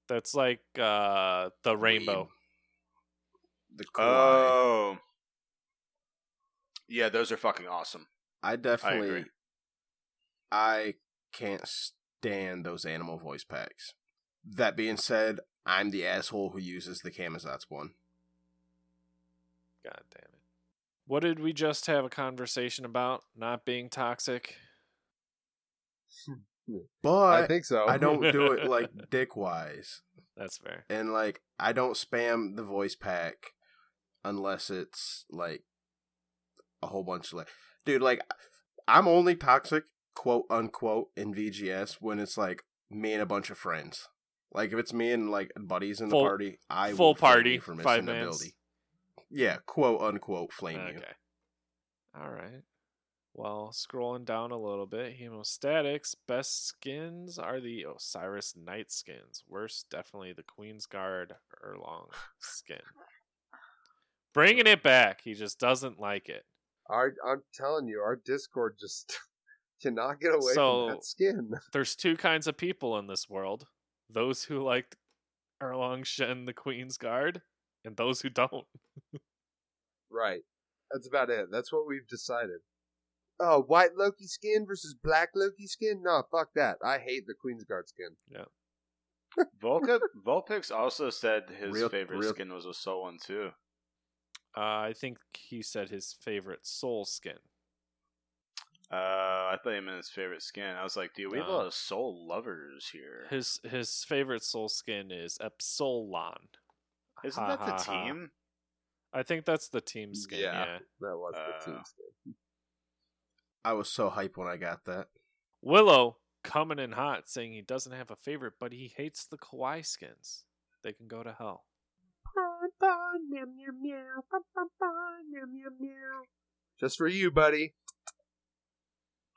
That's like uh, the rainbow. Weeb. The kawaii. Oh. Yeah, those are fucking awesome. I definitely agree. I can't stand those animal voice packs. That being said, I'm the asshole who uses the Camazotz one. God damn it. What did we just have a conversation about? Not being toxic? <laughs> But I think so. I don't do it like <laughs> dick wise. That's fair. And like I don't spam the voice pack unless it's like a whole bunch of like dude, like I'm only toxic, quote unquote, in VGS when it's like me and a bunch of friends. Like if it's me and like buddies in the party, I full will party, you for missing five ability. Yeah, quote unquote flame you. Okay. All right. Well, scrolling down a little bit, hemostatics. Best skins are the Osiris Knight skins. Worst, definitely the Queen's Guard Erlong skin. Bringing it back. He just doesn't like it. Our, I'm telling you, our Discord just <laughs> cannot get away So- from that skin. <laughs> There's two kinds of people in this world those who liked Erlong Shen, the Queen's Guard, and those who don't. <laughs> Right. That's about it. That's what we've decided. Oh, white Loki skin versus black Loki skin? No, fuck that. I hate the Queen's Guard skin. Yeah. Volca Volpix also said his Real- favorite real- skin was a soul one too. Uh, I think he said his favorite soul skin. Uh, I thought he meant his favorite skin. I was like, dude, we have a lot of soul lovers here. His his favorite soul skin is Epsilon. Isn't Ha, that the ha, ha. team? I think that's the team skin. Yeah. Yeah. That was the Uh, team skin. I was so hyped when I got that. Willow coming in hot, saying he doesn't have a favorite, but he hates the kawaii skins. They can go to hell. Pon, pon, meow, meow, meow. Pon, pon, pon, meow, meow, meow. Just for you, buddy.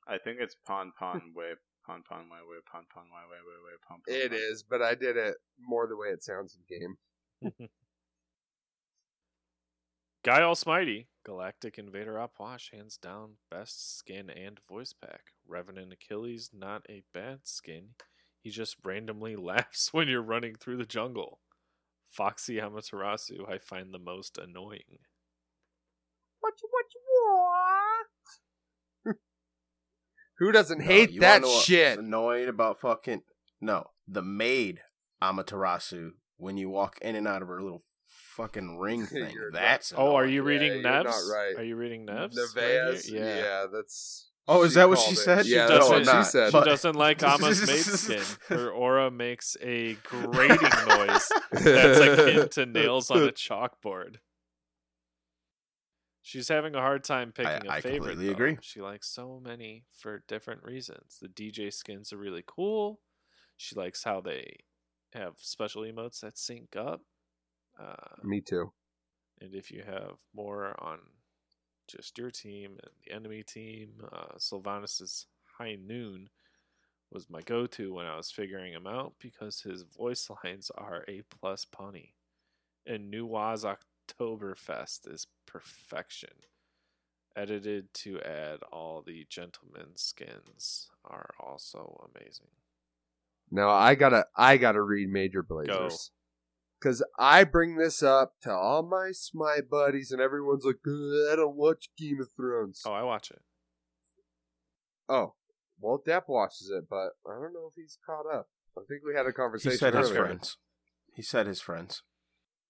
I think it's Pon Pon <laughs> Way, Pon Pon Way, Way, Pon Pon Way, Way, Way, Way, Pon Pon. It but I did it more the way it sounds in game. <laughs> Guy Almighty, Galactic Invader Opwash, hands down best skin and voice pack. Revenant Achilles, not a bad skin. He just randomly laughs when you're running through the jungle. Foxy Amaterasu, I find the most annoying. What you, what you want? <laughs> Who doesn't No, hate you that wanna what's shit? Annoying about fucking no the maid Amaterasu when you walk in and out of her little fucking ring <laughs> thing. That's Oh, are you Yeah, reading you're Nevs? not right. Are you reading Nevs? right Nevaeh's? here? yeah. that's. Oh, is that what she it. said? She Yeah, doesn't- that's what she said. She But- doesn't like <laughs> Ama's maid skin. Her aura makes a grating noise that's <laughs> akin to nails on a chalkboard. She's having a hard time picking a I favorite. I completely though. agree. She likes so many for different reasons. The DJ skins are really cool. She likes how they have special emotes that sync up. Uh, Me too. and if you have more on just your team and the enemy team, uh, Sylvanus's High Noon was my go-to when I was figuring him out because his voice lines are a plus punny, and Nuwa's Oktoberfest is perfection. Edited to add all the gentleman skins are also amazing. Now I gotta, I gotta read Major Blazers. Cause I bring this up to all my Smite buddies, and everyone's like, "Uh, "I don't watch Game of Thrones." Oh, I watch it. Oh, well, Depp watches it, but I don't know if he's caught up. I think we had a conversation He said his friends. He said his friends.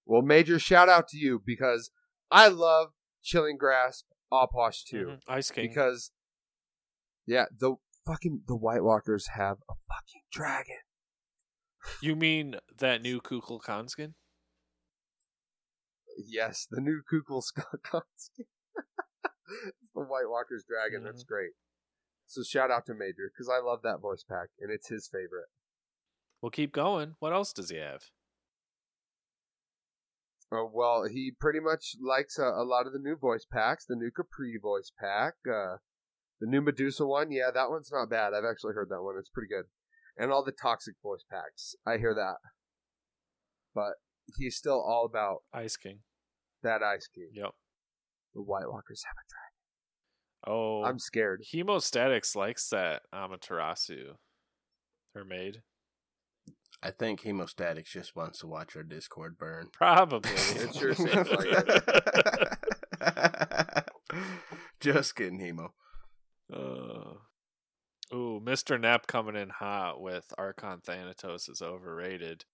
Well, Major, shout out to you because I love Chilling Grasp Opwash too. Mhm. Ice King. Because, yeah, the fucking the White Walkers have a fucking dragon. You mean that new Kukul Khan skin? Yes, the new Kukul Skunk <laughs> skin. it's the White Walker's dragon. Mm-hmm. That's great. So shout out to Major because I love that voice pack and it's his favorite. We'll keep going. What else does he have? Uh, well, he pretty much likes uh, a lot of the new voice packs. The new Capri voice pack, uh, the new Medusa one. Yeah, that one's not bad. I've actually heard that one. It's pretty good. And all the toxic voice packs. I hear that. But he's still all about Ice King. that Ice King. Yep. The White Walkers have Oh, I'm scared. Hemostatics likes that Amaterasu. Her maid. I think Hemostatics just wants to watch our Discord burn. Probably. <laughs> It sure seems like it. <laughs> just kidding, Hemo. Uh, ooh, Mr. Nep coming in hot with Archon Thanatos is overrated.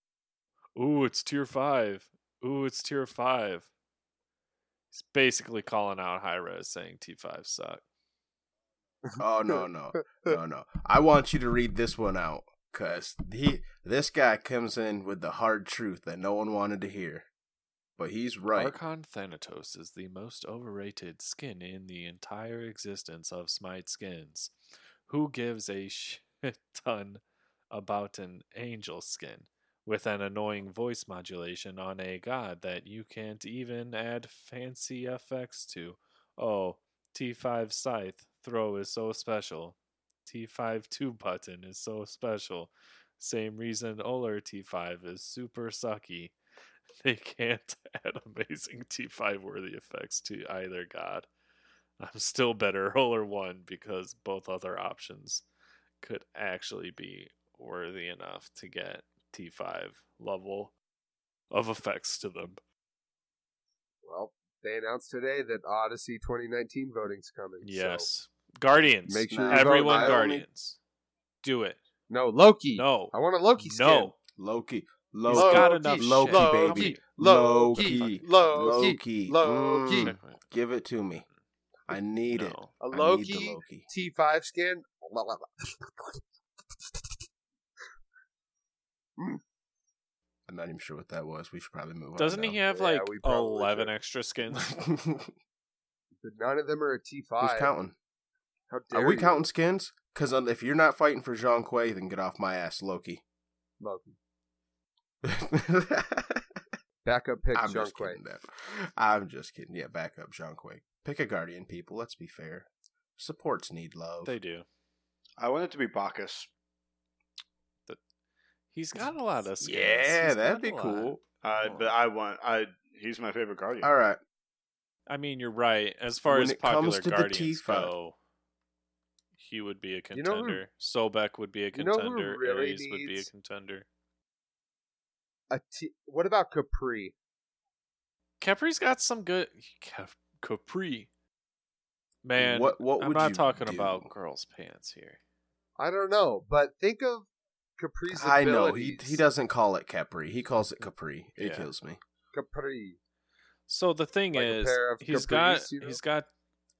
Ooh, it's tier 5. Ooh, it's tier 5. He's basically calling out Hi-Rez saying T5 suck. Oh no, no, no, no! I want you to read this one out, cause he, this guy comes in with the hard truth that no one wanted to hear, but he's right. Archon Thanatos is the most overrated skin in the entire existence of Smite skins. Who gives a shit ton about an angel skin with an annoying voice modulation on a god that you can't even add fancy effects to? Oh, T5 Scythe throw is so special. T5 2 button is so special. Same reason Ullr T5 is super sucky <laughs> they can't <laughs> add amazing T5 worthy effects to either god. I'm still better <laughs> roller one because both other options could actually be worthy enough to get T5 level of effects to them. Well, they announced today that Odyssey 2019 voting's coming. so- Yes. Guardians. Make sure. Everyone I only- Guardians. Do it. no, Loki. No. I want a Loki skin. No. Loki, He's Loki, got Loki, enough Loki, shit. baby, Loki, Loki, Loki, Loki. Mm, give it to me. I need it. No. A I need the Loki, Loki. T5 skin. Hmm. I'm not even sure what that was. We should probably move on. Doesn't he have Yeah, like we 11 should. extra skins? <laughs> But none of them are a T5. Who's counting? How dare Are we you, counting skins? Because uh, if you're not fighting for Jing Wei, then get off my ass, Loki. Loki? <laughs> Backup pick I'm Jean just Quay. kidding. I'm just kidding. Yeah, backup Jing Wei. Pick a Guardian, people. Let's be fair. Supports need love. they do. I want it to be Bacchus. He's got a lot of skins. yeah, He's that'd be cool. Uh, Oh. but I want I. He's my favorite guardian. All right. I mean, you're right. As far When as it comes popular to Guardians T5 go, he would be a You know who- contender. Sobek would be a you know contender. really Ares would be a contender. A T- what about Capri? Capri's got some good. Cap- Capri. Man, what what I'm not you talking do? about girls' pants here. I don't know, but think of Capri's I know he he doesn't call it Capri. He calls it mm, Capri. It Yeah. kills me. Capri. So the thing Like a is, pair of he's Capris, got you know? he's got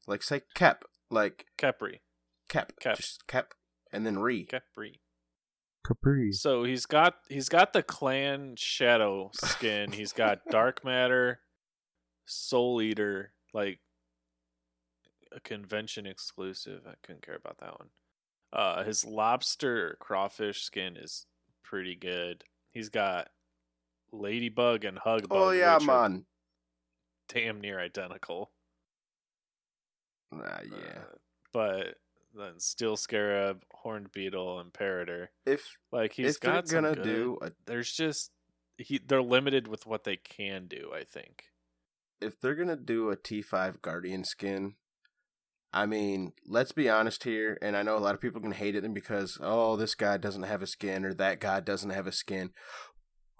Like say Cap, like Capri, Cap, Cap. just Cap, and then Re. Capri. Capri. So he's got he's got the clan shadow skin. he's got dark matter, soul eater, like a convention exclusive. I couldn't care about that one. Uh, his lobster crawfish skin is pretty good. He's got ladybug and hugbug. Oh yeah, man. damn near identical. Ah, yeah. Uh, but then steel scarab, horned beetle, imperator. if Like he's if got gonna good- do a, there's just he they're limited with what they can do i think if they're gonna do a T five Guardian skin, I mean, let's be honest here, and I know a lot of people can hate it because oh, this guy doesn't have a skin or that guy doesn't have a skin.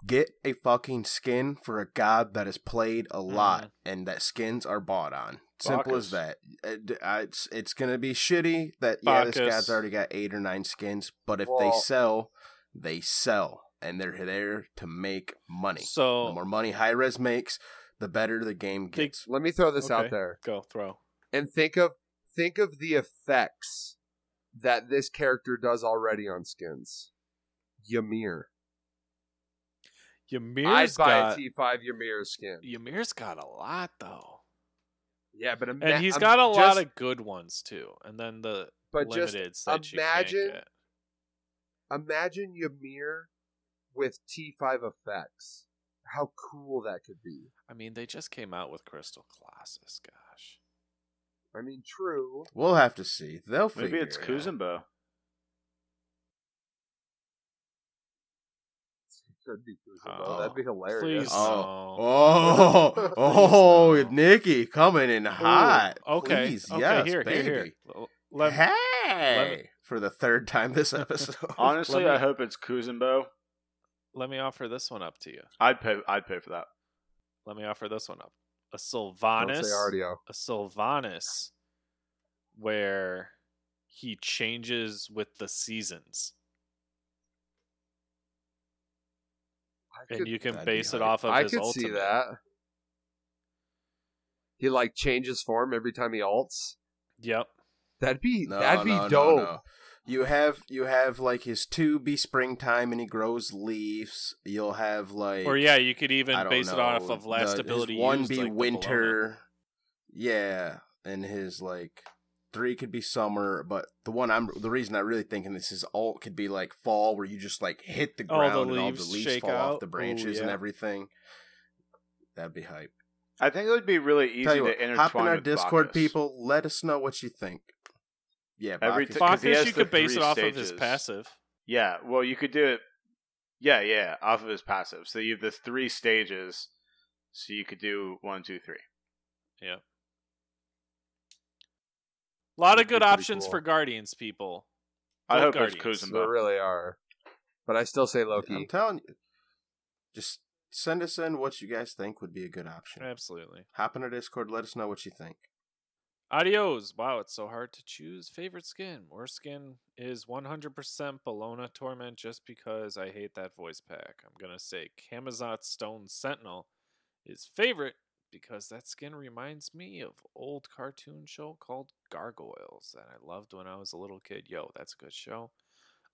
Get a fucking skin for a god that is played a lot Mhm. and that skins are bought on. Simple as that. It's it's gonna be shitty that yeah, this Bacchus. guy's already got eight or nine skins, but if they sell They sell, and they're there to make money. the So more money Hi-Rez makes, the better the game gets. Let me throw this out there go throw. and think of think of the effects that this character does already on skins. Ymir. Ymir's I'd buy got a T5 Ymir skin. Ymir's got a lot though, Yeah, but ima- and he's um, got a lot of good ones too. And then the but just that imagine you can't get. imagine Ymir with T5 effects. How cool that could be. I mean, they just came out with Crystal Colossus. Gosh, I mean, true. We'll have to see. They'll Maybe figure it's it. Kuzenbo. Could be Kuzenbo. Oh, That'd be hilarious. please. Oh, No. oh, <laughs> oh, Please no. Nikki coming in hot. okay, Please, okay, yes, here, baby. here, here. Let, hey, me- for the third time this <laughs> episode. Honestly, me- I hope it's Kuzenbo. Let me offer this one up to you. I'd pay. I'd pay for that. Let me offer this one up. A Don't Sylvanus. say a Sylvanus where he changes with the seasons. I And you can base it off of I his could ultimate. see that. He like changes form every time he alts. Yep. That'd be No, that'd be no, no, dope. no. You have you have like his two be springtime and he grows leaves. You'll have like Or yeah, you could even don't base it off of last the- ability His one used, be like winter. Yeah, and his like three could be summer, but the one I'm the reason I really thinking this is alt could be like fall, where you just like hit the Oh, the ground and all the leaves leaves shake fall out? off the Ooh, branches and everything. That'd be hype. I think it would be really easy Tell to what, intertwine hop in our with Discord, Bacchus. people. Let us know what you think. Yeah, Every Bacchus. t- 'cause he Bacchus, has you the could base it three off of his stages. passive. Yeah, well, you could do it. Yeah, yeah, off of his passive. So you have the three stages. So you could do one, two, three. Yeah. A lot of good options cool. for Guardians, people. I Vote hope Guardians. it's There really are. But I still say Loki. I'm telling you, just send us in what you guys think would be a good option. Absolutely. Hop in our Discord. Let us know what you think. Adios. Wow, it's so hard to choose favorite skin. Worst skin is 100% Bellona Torment just because I hate that voice pack. I'm going to say Camazotz Stone Sentinel is favorite because that skin reminds me of old cartoon show called Gargoyles that I loved when I was a little kid. Yo, that's a good show.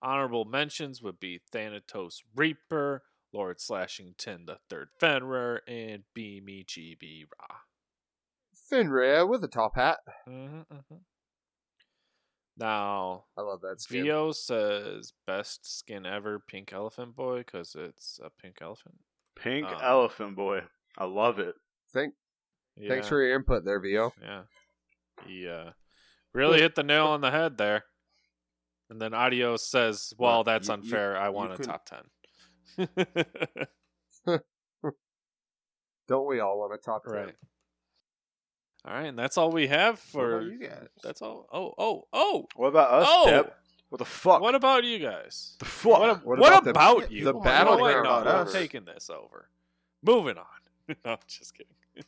Honorable mentions would be Thanatos Reaper, Lord Slashington the Third Fenrir, and Beamy GB Ra. Finraya with a top hat. hmm hmm Now, I love that skin. Vio says best skin ever, Pink Elephant Boy, because it's a pink elephant. Pink Um, Elephant Boy. I love it. Thank, Yeah, Thanks for your input there, Vio. yeah. He uh, really hit the nail on the head there. And then Adios says, "Well, Well, that's you- you- unfair. I want a couldn't- top 10. <laughs> <laughs> Don't we all want a top 10? right. All right, and that's all we have What for. about you guys? That's all. Oh, oh, oh. What about us, Oh! Depp? What the fuck? What about you guys? the fuck? What, What what about about, the- you? the Oh, battleground wait, no, about I'm us? taking this over. Moving on. <laughs> no, I'm just kidding. <laughs>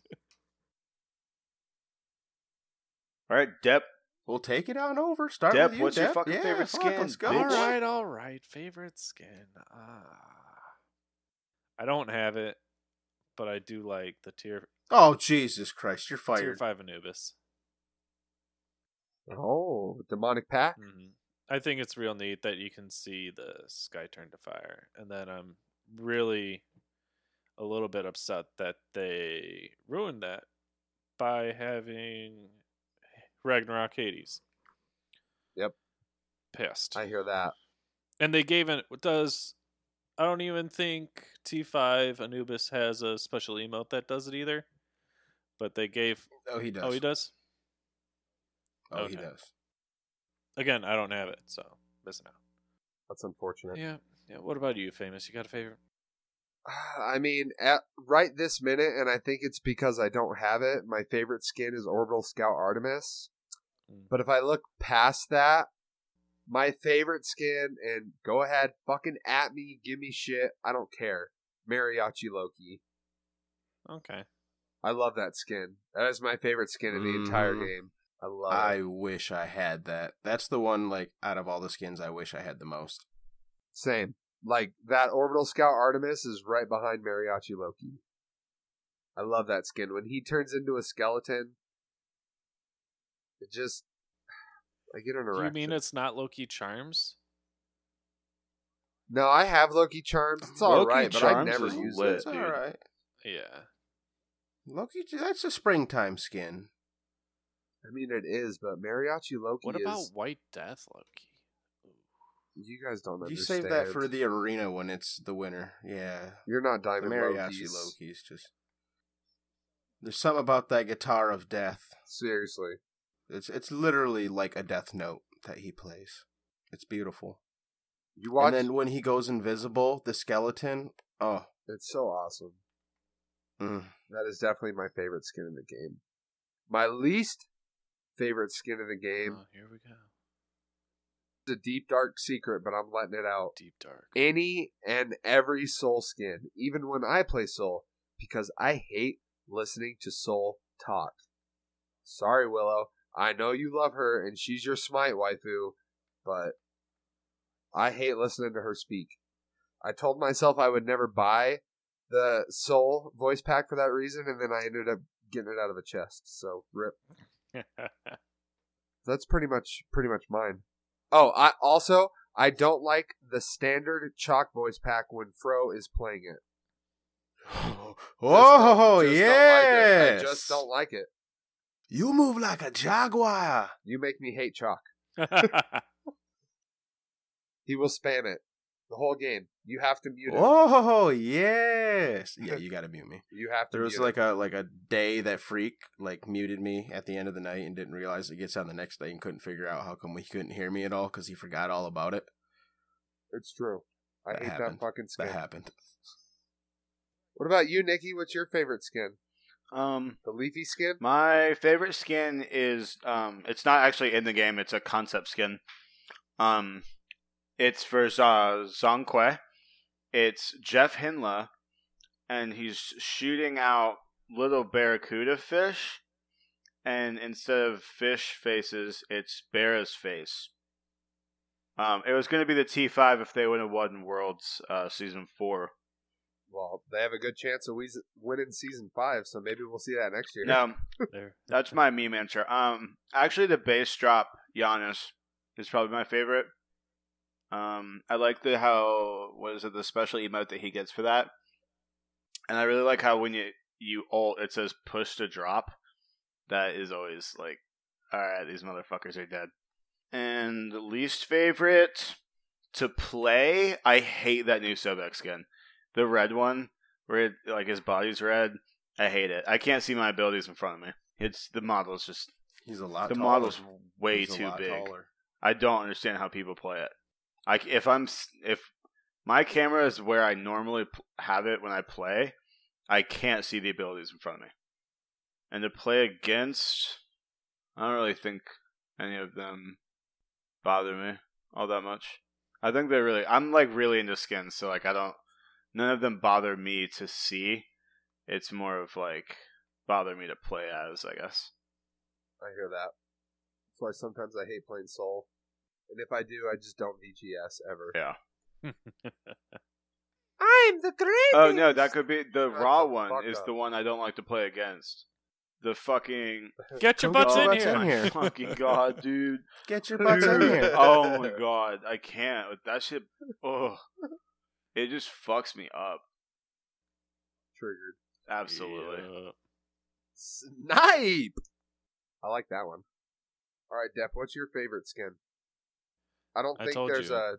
All right, Depp. We'll take it on over. Start Depp, with you, what's your fucking Yeah, favorite fuck, skin, Let's go. all bitch? right, all right. Favorite skin. Ah, I don't have it, but I do like the tier Oh Jesus Christ! You're fired. tier five Anubis. Oh, demonic pack. hmm I think it's real neat that you can see the sky turn to fire, and then I'm really a little bit upset that they ruined that by having Ragnarok Hades. Yep. Pissed. I hear that. and they gave it does I don't even think T5 Anubis has a special emote that does it either. But they gave Oh, he does. Oh, he does? Oh, he does. Again, I don't have it, so missing out. That's unfortunate. Yeah. Yeah, what about you, famous? You got a favorite? <sighs> I mean, at right this minute, and I think it's because I don't have it. My favorite skin is Orbital Scout Artemis. Mm. But if I look past that, my favorite skin, and go ahead, fucking at me, give me shit. I don't care. Mariachi Loki. Okay. I love that skin. That is my favorite skin in the entire Mhm. game. I love I it. wish I had that. That's the one. Like out of all the skins, I wish I had the most. Same. like that orbital scout Artemis is right behind Mariachi Loki. I love that skin. When he turns into a skeleton, it just I get an Do erection. you mean it's not Loki Charms? No, I have Loki charms. It's all Loki right, but I Charms never is use lit. it. It's all dude. right. Yeah. Loki, that's a springtime skin. I mean, it is, but Mariachi Loki What about White Death Loki? You guys don't You understand. save that for the arena when it's the winner. Yeah. You're not The mariachi Loki's. Loki's just. There's something about that guitar of death. Seriously. It's it's literally like a death note that he plays. It's beautiful. You watch. And then when he goes invisible, the skeleton. Oh, It's so awesome. mm. That is definitely my favorite skin in the game. My least favorite skin in the game Oh, here we go. It's a deep dark secret, but I'm letting it out. Deep Dark. Any and every Sol skin, even when I play Sol, because I hate listening to Sol talk. Sorry, Willow. I know you love her and she's your smite waifu, but I hate listening to her speak. I told myself I would never buy the Sol voice pack for that reason, and then I ended up getting it out of a chest. So rip. <laughs> That's pretty much pretty much mine. Oh, I also I don't like the standard Chaac voice pack when Fro is playing it. Oh, <sighs> Just don't- oh, just don't like it. yes. I just don't like it. You move like a jaguar. You make me hate Chaac. <laughs> He will spam it the whole game. You have to mute him. Oh, yes. Yeah, you gotta mute me. You have to. There was mute like him. a like a day that freak like muted me at the end of the night and didn't realize it gets on the next day and couldn't figure out how come he couldn't hear me at all because he forgot all about it. It's true. I That hate happened. that fucking skin. That happened. What about you, Nikki? What's your favorite skin? Um, The leafy skin? my favorite skin is um, it's not actually in the game. It's a concept skin. Um, it's for uh, Zhong Kui. It's Jeff Hindla, and he's shooting out little barracuda fish, and instead of fish faces, it's Barra's face. Um, it was going to be the T five if they would have won Worlds uh, season four. Well, they have a good chance of winning season five, so maybe we'll see that next year. No. <laughs> That's my meme answer. Um, actually, the bass drop Janus is probably my favorite. Um, I like the how what is it the special emote that he gets for that, and I really like how when you you ult it says push to drop. That is always like, all right, these motherfuckers are dead. And least favorite to play, I hate that new Sobek skin, the red one where it, like his body's red. I hate it. I can't see my abilities in front of me. It's the model's just He's a lot. the taller. model's way He's too big. taller. I don't understand how people play it. Like if I'm if my camera is where I normally have it when I play, I can't see the abilities in front of me. And to play against, I don't really think any of them bother me all that much. I think they're really I'm like really into skins, so like I don't none of them bother me to see. It's more of like bother me to play as, I guess. I hear that. That's why sometimes I hate playing Sol. And if I do, I just don't VGS ever. Yeah. <laughs> I'm the greatest. Oh no, that could be the Shut raw the one. Is up. the one I don't like to play against. The fucking <laughs> Get your Come butts oh, get in butts here. in my here. fucking god, dude. Get your butts in here. <laughs> oh my god, I can't. That shit. Oh, it just fucks me up. Triggered. Absolutely. Yeah. Snipe! I like that one. Alright, Depp, what's your favorite skin? I don't I think told there's you. a.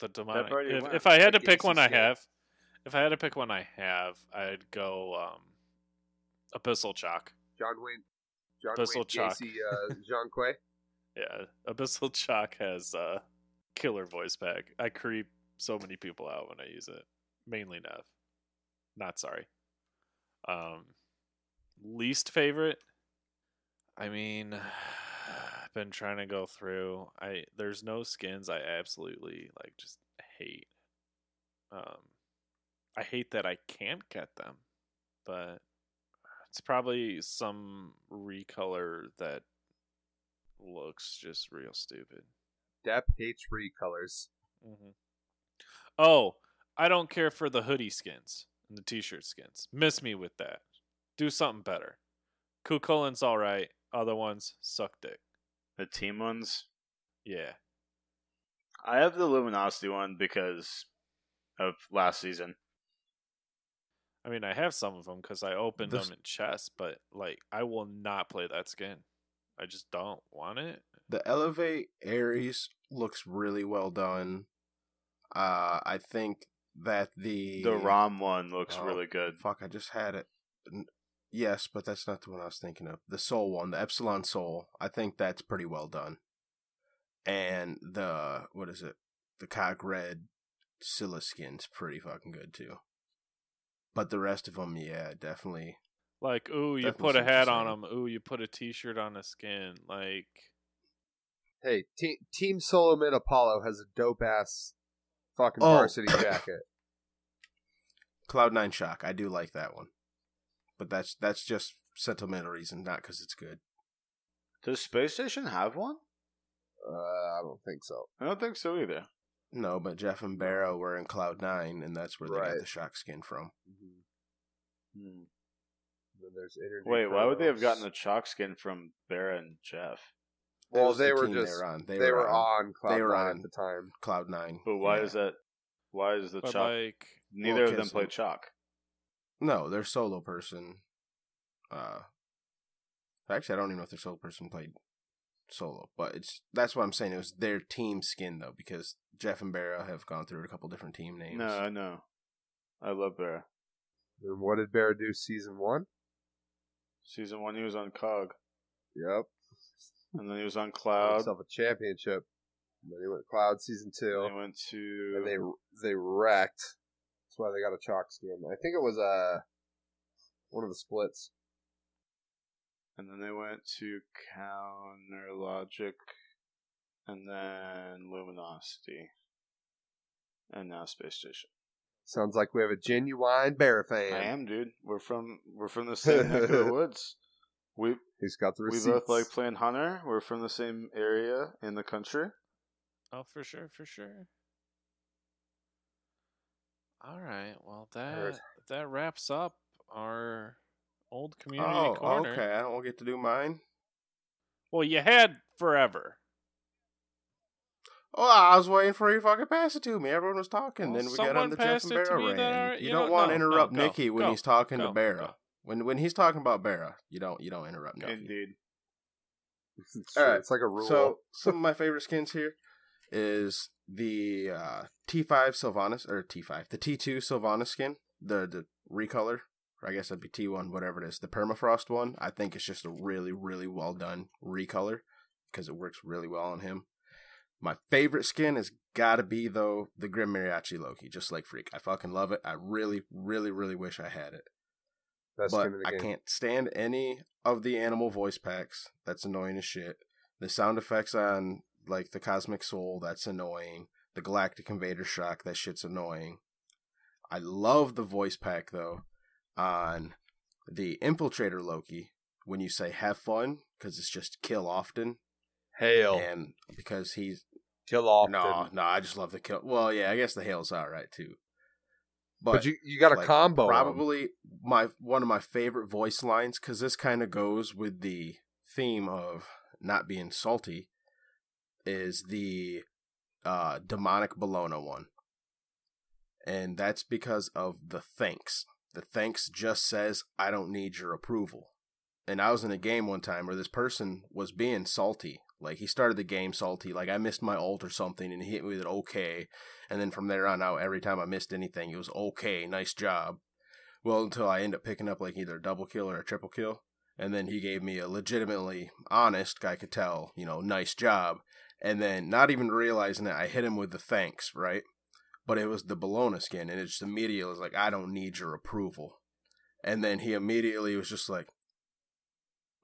The demonic. If, if I had to pick Gacy one, I have. If I had to pick one, I have. I'd go um, Abyssal Chaac. John Wayne. John Abyssal Wayne Chaac. Gacy, uh, Jean Quay. <laughs> Yeah, Abyssal Chaac has a killer voice pack. I creep so many people out when I use it. Mainly Nev. Not sorry. Um, least favorite. I mean, <sighs> I've been trying to go through. I there's no skins I absolutely like just hate. Um, I hate that I can't get them, but it's probably some recolor that looks just real stupid. Depp hates recolors. hmm Oh, I don't care for the hoodie skins and the t-shirt skins. Miss me with that. Do something better. Kukulkan's all right. Other ones suck dick. The team ones. Yeah. I have the Luminosity one because of last season. I mean, I have some of them because I opened This- them in chess, but like, I will not play that skin. I just don't want it. The Elevate Ares looks really well done. Uh, I think that the The ROM one looks Oh, really good. Fuck, I just had it. Yes, but that's not the one I was thinking of. The Sol one, the Epsilon Sol. I think that's pretty well done. And the what is it? The cock Red Scylla skin's pretty fucking good too. But the rest of them, yeah, definitely. Like, ooh, you put a see what you're hat on saying. them. Ooh, you put a t-shirt on a skin. Like, Hey, te- Team Solo Mid Apollo has a dope ass fucking Oh. varsity jacket. <coughs> Cloud Nine Chaac, I do like that one, but that's that's just sentimental reason, not because it's good. Does Space Station have one? Uh, I don't think so. I don't think so either. No, but Jeff and Barra were in Cloud Nine, and that's where they Right. got the Chaac skin from. Mm-hmm. Then there's NRG Wait, why would they have gotten the Chaac skin from Barra and Jeff? That Well, was the they were just they were on. they, They, were, on Cloud they were Nine on- at the time. Cloud Nine. But why Yeah. is that? Why is the but Chaac? like, Neither Well, of them play Chaac. No, their solo person. Uh, actually, I don't even know if their solo person played solo, but it's that's what I'm saying. It was their team skin though, because Jeff and Barra have gone through a couple different team names. No, I know. I love Barra. And what did Bear do season one? Season one, he was on Cog, Yep. And then he was on Cloud. himself a championship. And then he went Cloud season two. And he went to. and they they wrecked. That's why they got a Chaac skin. I think it was uh one of the splits. And then they went to Counter Logic, and then Luminosity, and now Space Station. Sounds like we have a genuine bear fan. I am, dude. We're from we're from the <laughs> same neck of the woods. We Who's got the we both like playing Hunter. We're from the same area in the country. oh, for sure, for sure. All right. Well, that Heard. that wraps up our old community Oh, corner. okay. I don't get to do mine. Well, you had forever. Oh, I was waiting for you to fucking pass it to me. Everyone was talking. Well, then we got on the Jeff passed and it to Barra me that rant. are- You, you don't know- want no, to interrupt no, go, Nikki when go, he's talking go, to Barra. Go. When when he's talking about Barra, you don't you don't interrupt Nikki. Indeed. <laughs> It's, All true. right, it's like a rule. So some of my favorite skins here is the uh, T5 Sylvanus or T5, the T2 Sylvanus skin, the the recolor. Or I guess that'd be T1, whatever it is. The permafrost one, I think it's just a really really well done recolor because it works really well on him. My favorite skin has got to be though the Grim Mariachi Loki, just like Freak. I fucking love it. I really really really wish I had it Best but skin in the I can't stand any of the animal voice packs. That's annoying as shit. The sound effects on like the Cosmic Sol, that's annoying. The Galactic Invader Chaac, that shit's annoying. I love the voice pack though on the Infiltrator Loki when you say have fun because it's just kill often Hail. and because he's Kill off. no no I just love the kill. Well yeah I guess the hail's alright too. But, But, you you got a like, combo. probably my one of my favorite voice lines because this kind of goes with the theme of not being salty is the uh demonic Bellona one. And that's because of the thanks. The thanks just says i don't need your approval. And i was in a game one time where this person was being salty like he started the game salty like i missed my ult or something and he hit me with an okay. And then from there on out every time i missed anything it was okay nice job. Well until i end up picking up like either a double kill or a triple kill. And then he gave me a legitimately honest i could tell you know nice job. And then not even realizing it i hit him with the thanks right? But it was the Bellona skin and it just immediately was like i don't need your approval. And then he immediately was just like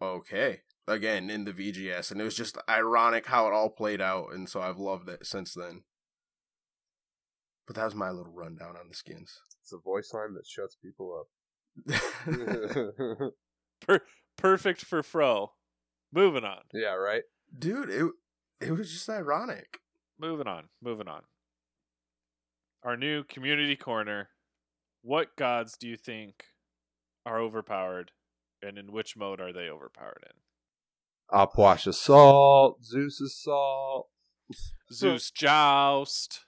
okay again in the vgs and it was just ironic how it all played out and so i've loved it since then but that was my little rundown on the skins It's a voice line that shuts people up. <laughs> Per- perfect for Fro. Moving on. yeah, right. dude it it was just ironic Moving on. Moving on. our new community corner. What gods do you think are overpowered, and in which mode are they overpowered in? Opwash Assault, Zeus Assault. Zeus Joust,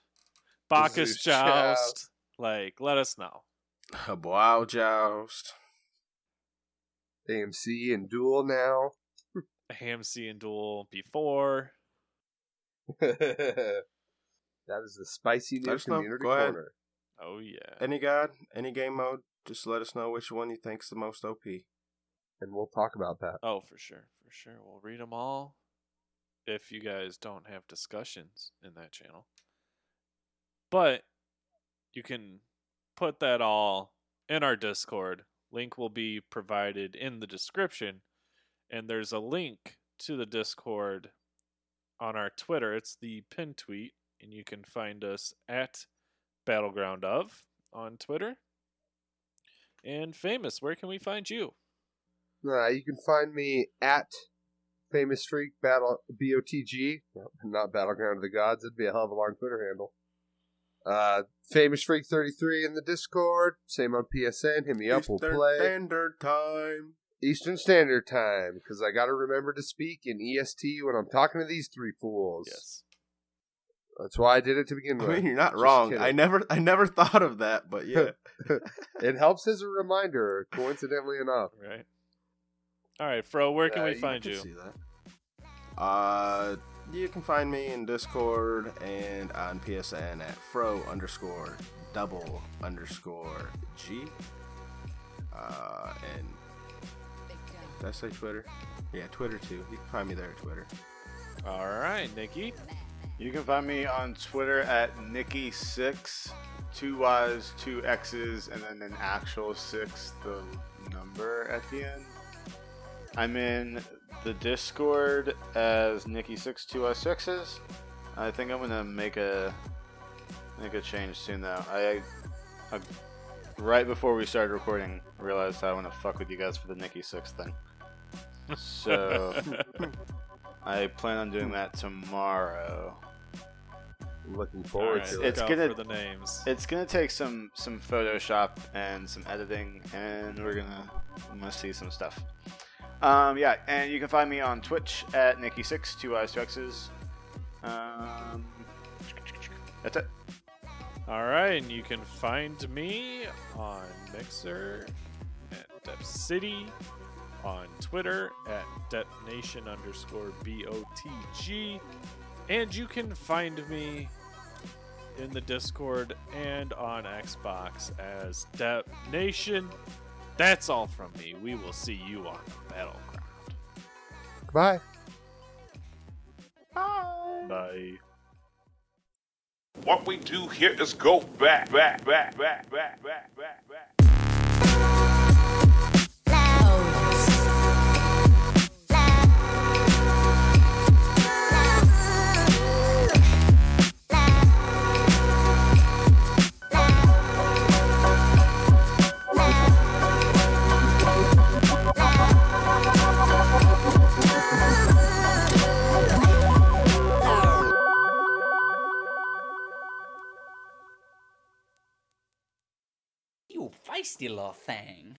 Bacchus Zeus Joust. Joust. Like, let us know. A Wow Joust. AMC and Duel now. AMC and Duel before. <laughs> that is the spicy new Let us know. community Go ahead. corner. Oh yeah. Any god, any game mode, just let us know which one you think's the most OP. And we'll talk about that. Oh, for sure, for sure. We'll read them all. If you guys don't have discussions in that channel, but you can put that all in our Discord. Link will be provided in the description, and there's a link to the Discord on our Twitter. It's the pin tweet, and you can find us at Battleground of on Twitter. And famous, where can we find you? Uh, you can find me at Famous Freak Battle BOTG, not Battleground of the Gods. It'd be a hell of a long Twitter handle. Uh, Famous Freak 33 in the Discord. Same on PSN. Hit me up. We'll Eastern play Standard Time. Eastern Standard Time because I got to remember to speak in EST when I'm talking to these three fools. Yes. That's why I did it to begin I with. mean, you're not Just wrong. kidding. I never, I never thought of that, but yeah. <laughs> It helps as a reminder, coincidentally enough. Right. All right, Fro, where can Uh, we you find can you? see that. Uh, you can find me in Discord and on PSN at fro underscore double underscore g. Uh, and did I say Twitter? Yeah, Twitter too. You can find me there at Twitter. All right, Nikki. You can find me on Twitter at Nikki6, two Y's, two X's, and then an actual six, the number at the end. I'm in the Discord as Nikki6, two Y's, sixes. I think I'm gonna make a make a change soon though. I, I right before we started recording realized I want to fuck with you guys for the Nikki Six thing. So <laughs> I plan on doing that tomorrow. Looking forward right, to it. It's gonna- for the names. It's gonna take some some Photoshop and some editing, and we're gonna I'm gonna see some stuff. Um, yeah, and you can find me on Twitch at Nikki6, two eyes, two X's. Um, that's it. All right, and you can find me on Mixer at Dep City, on Twitter at Detonation underscore BOTG, and you can find me in the Discord and on Xbox as Dep Nation. That's all from me. We will see you on the battleground. Bye. Bye. What we do here is go back, back, back, back, back, back, back, back. Feisty little thing.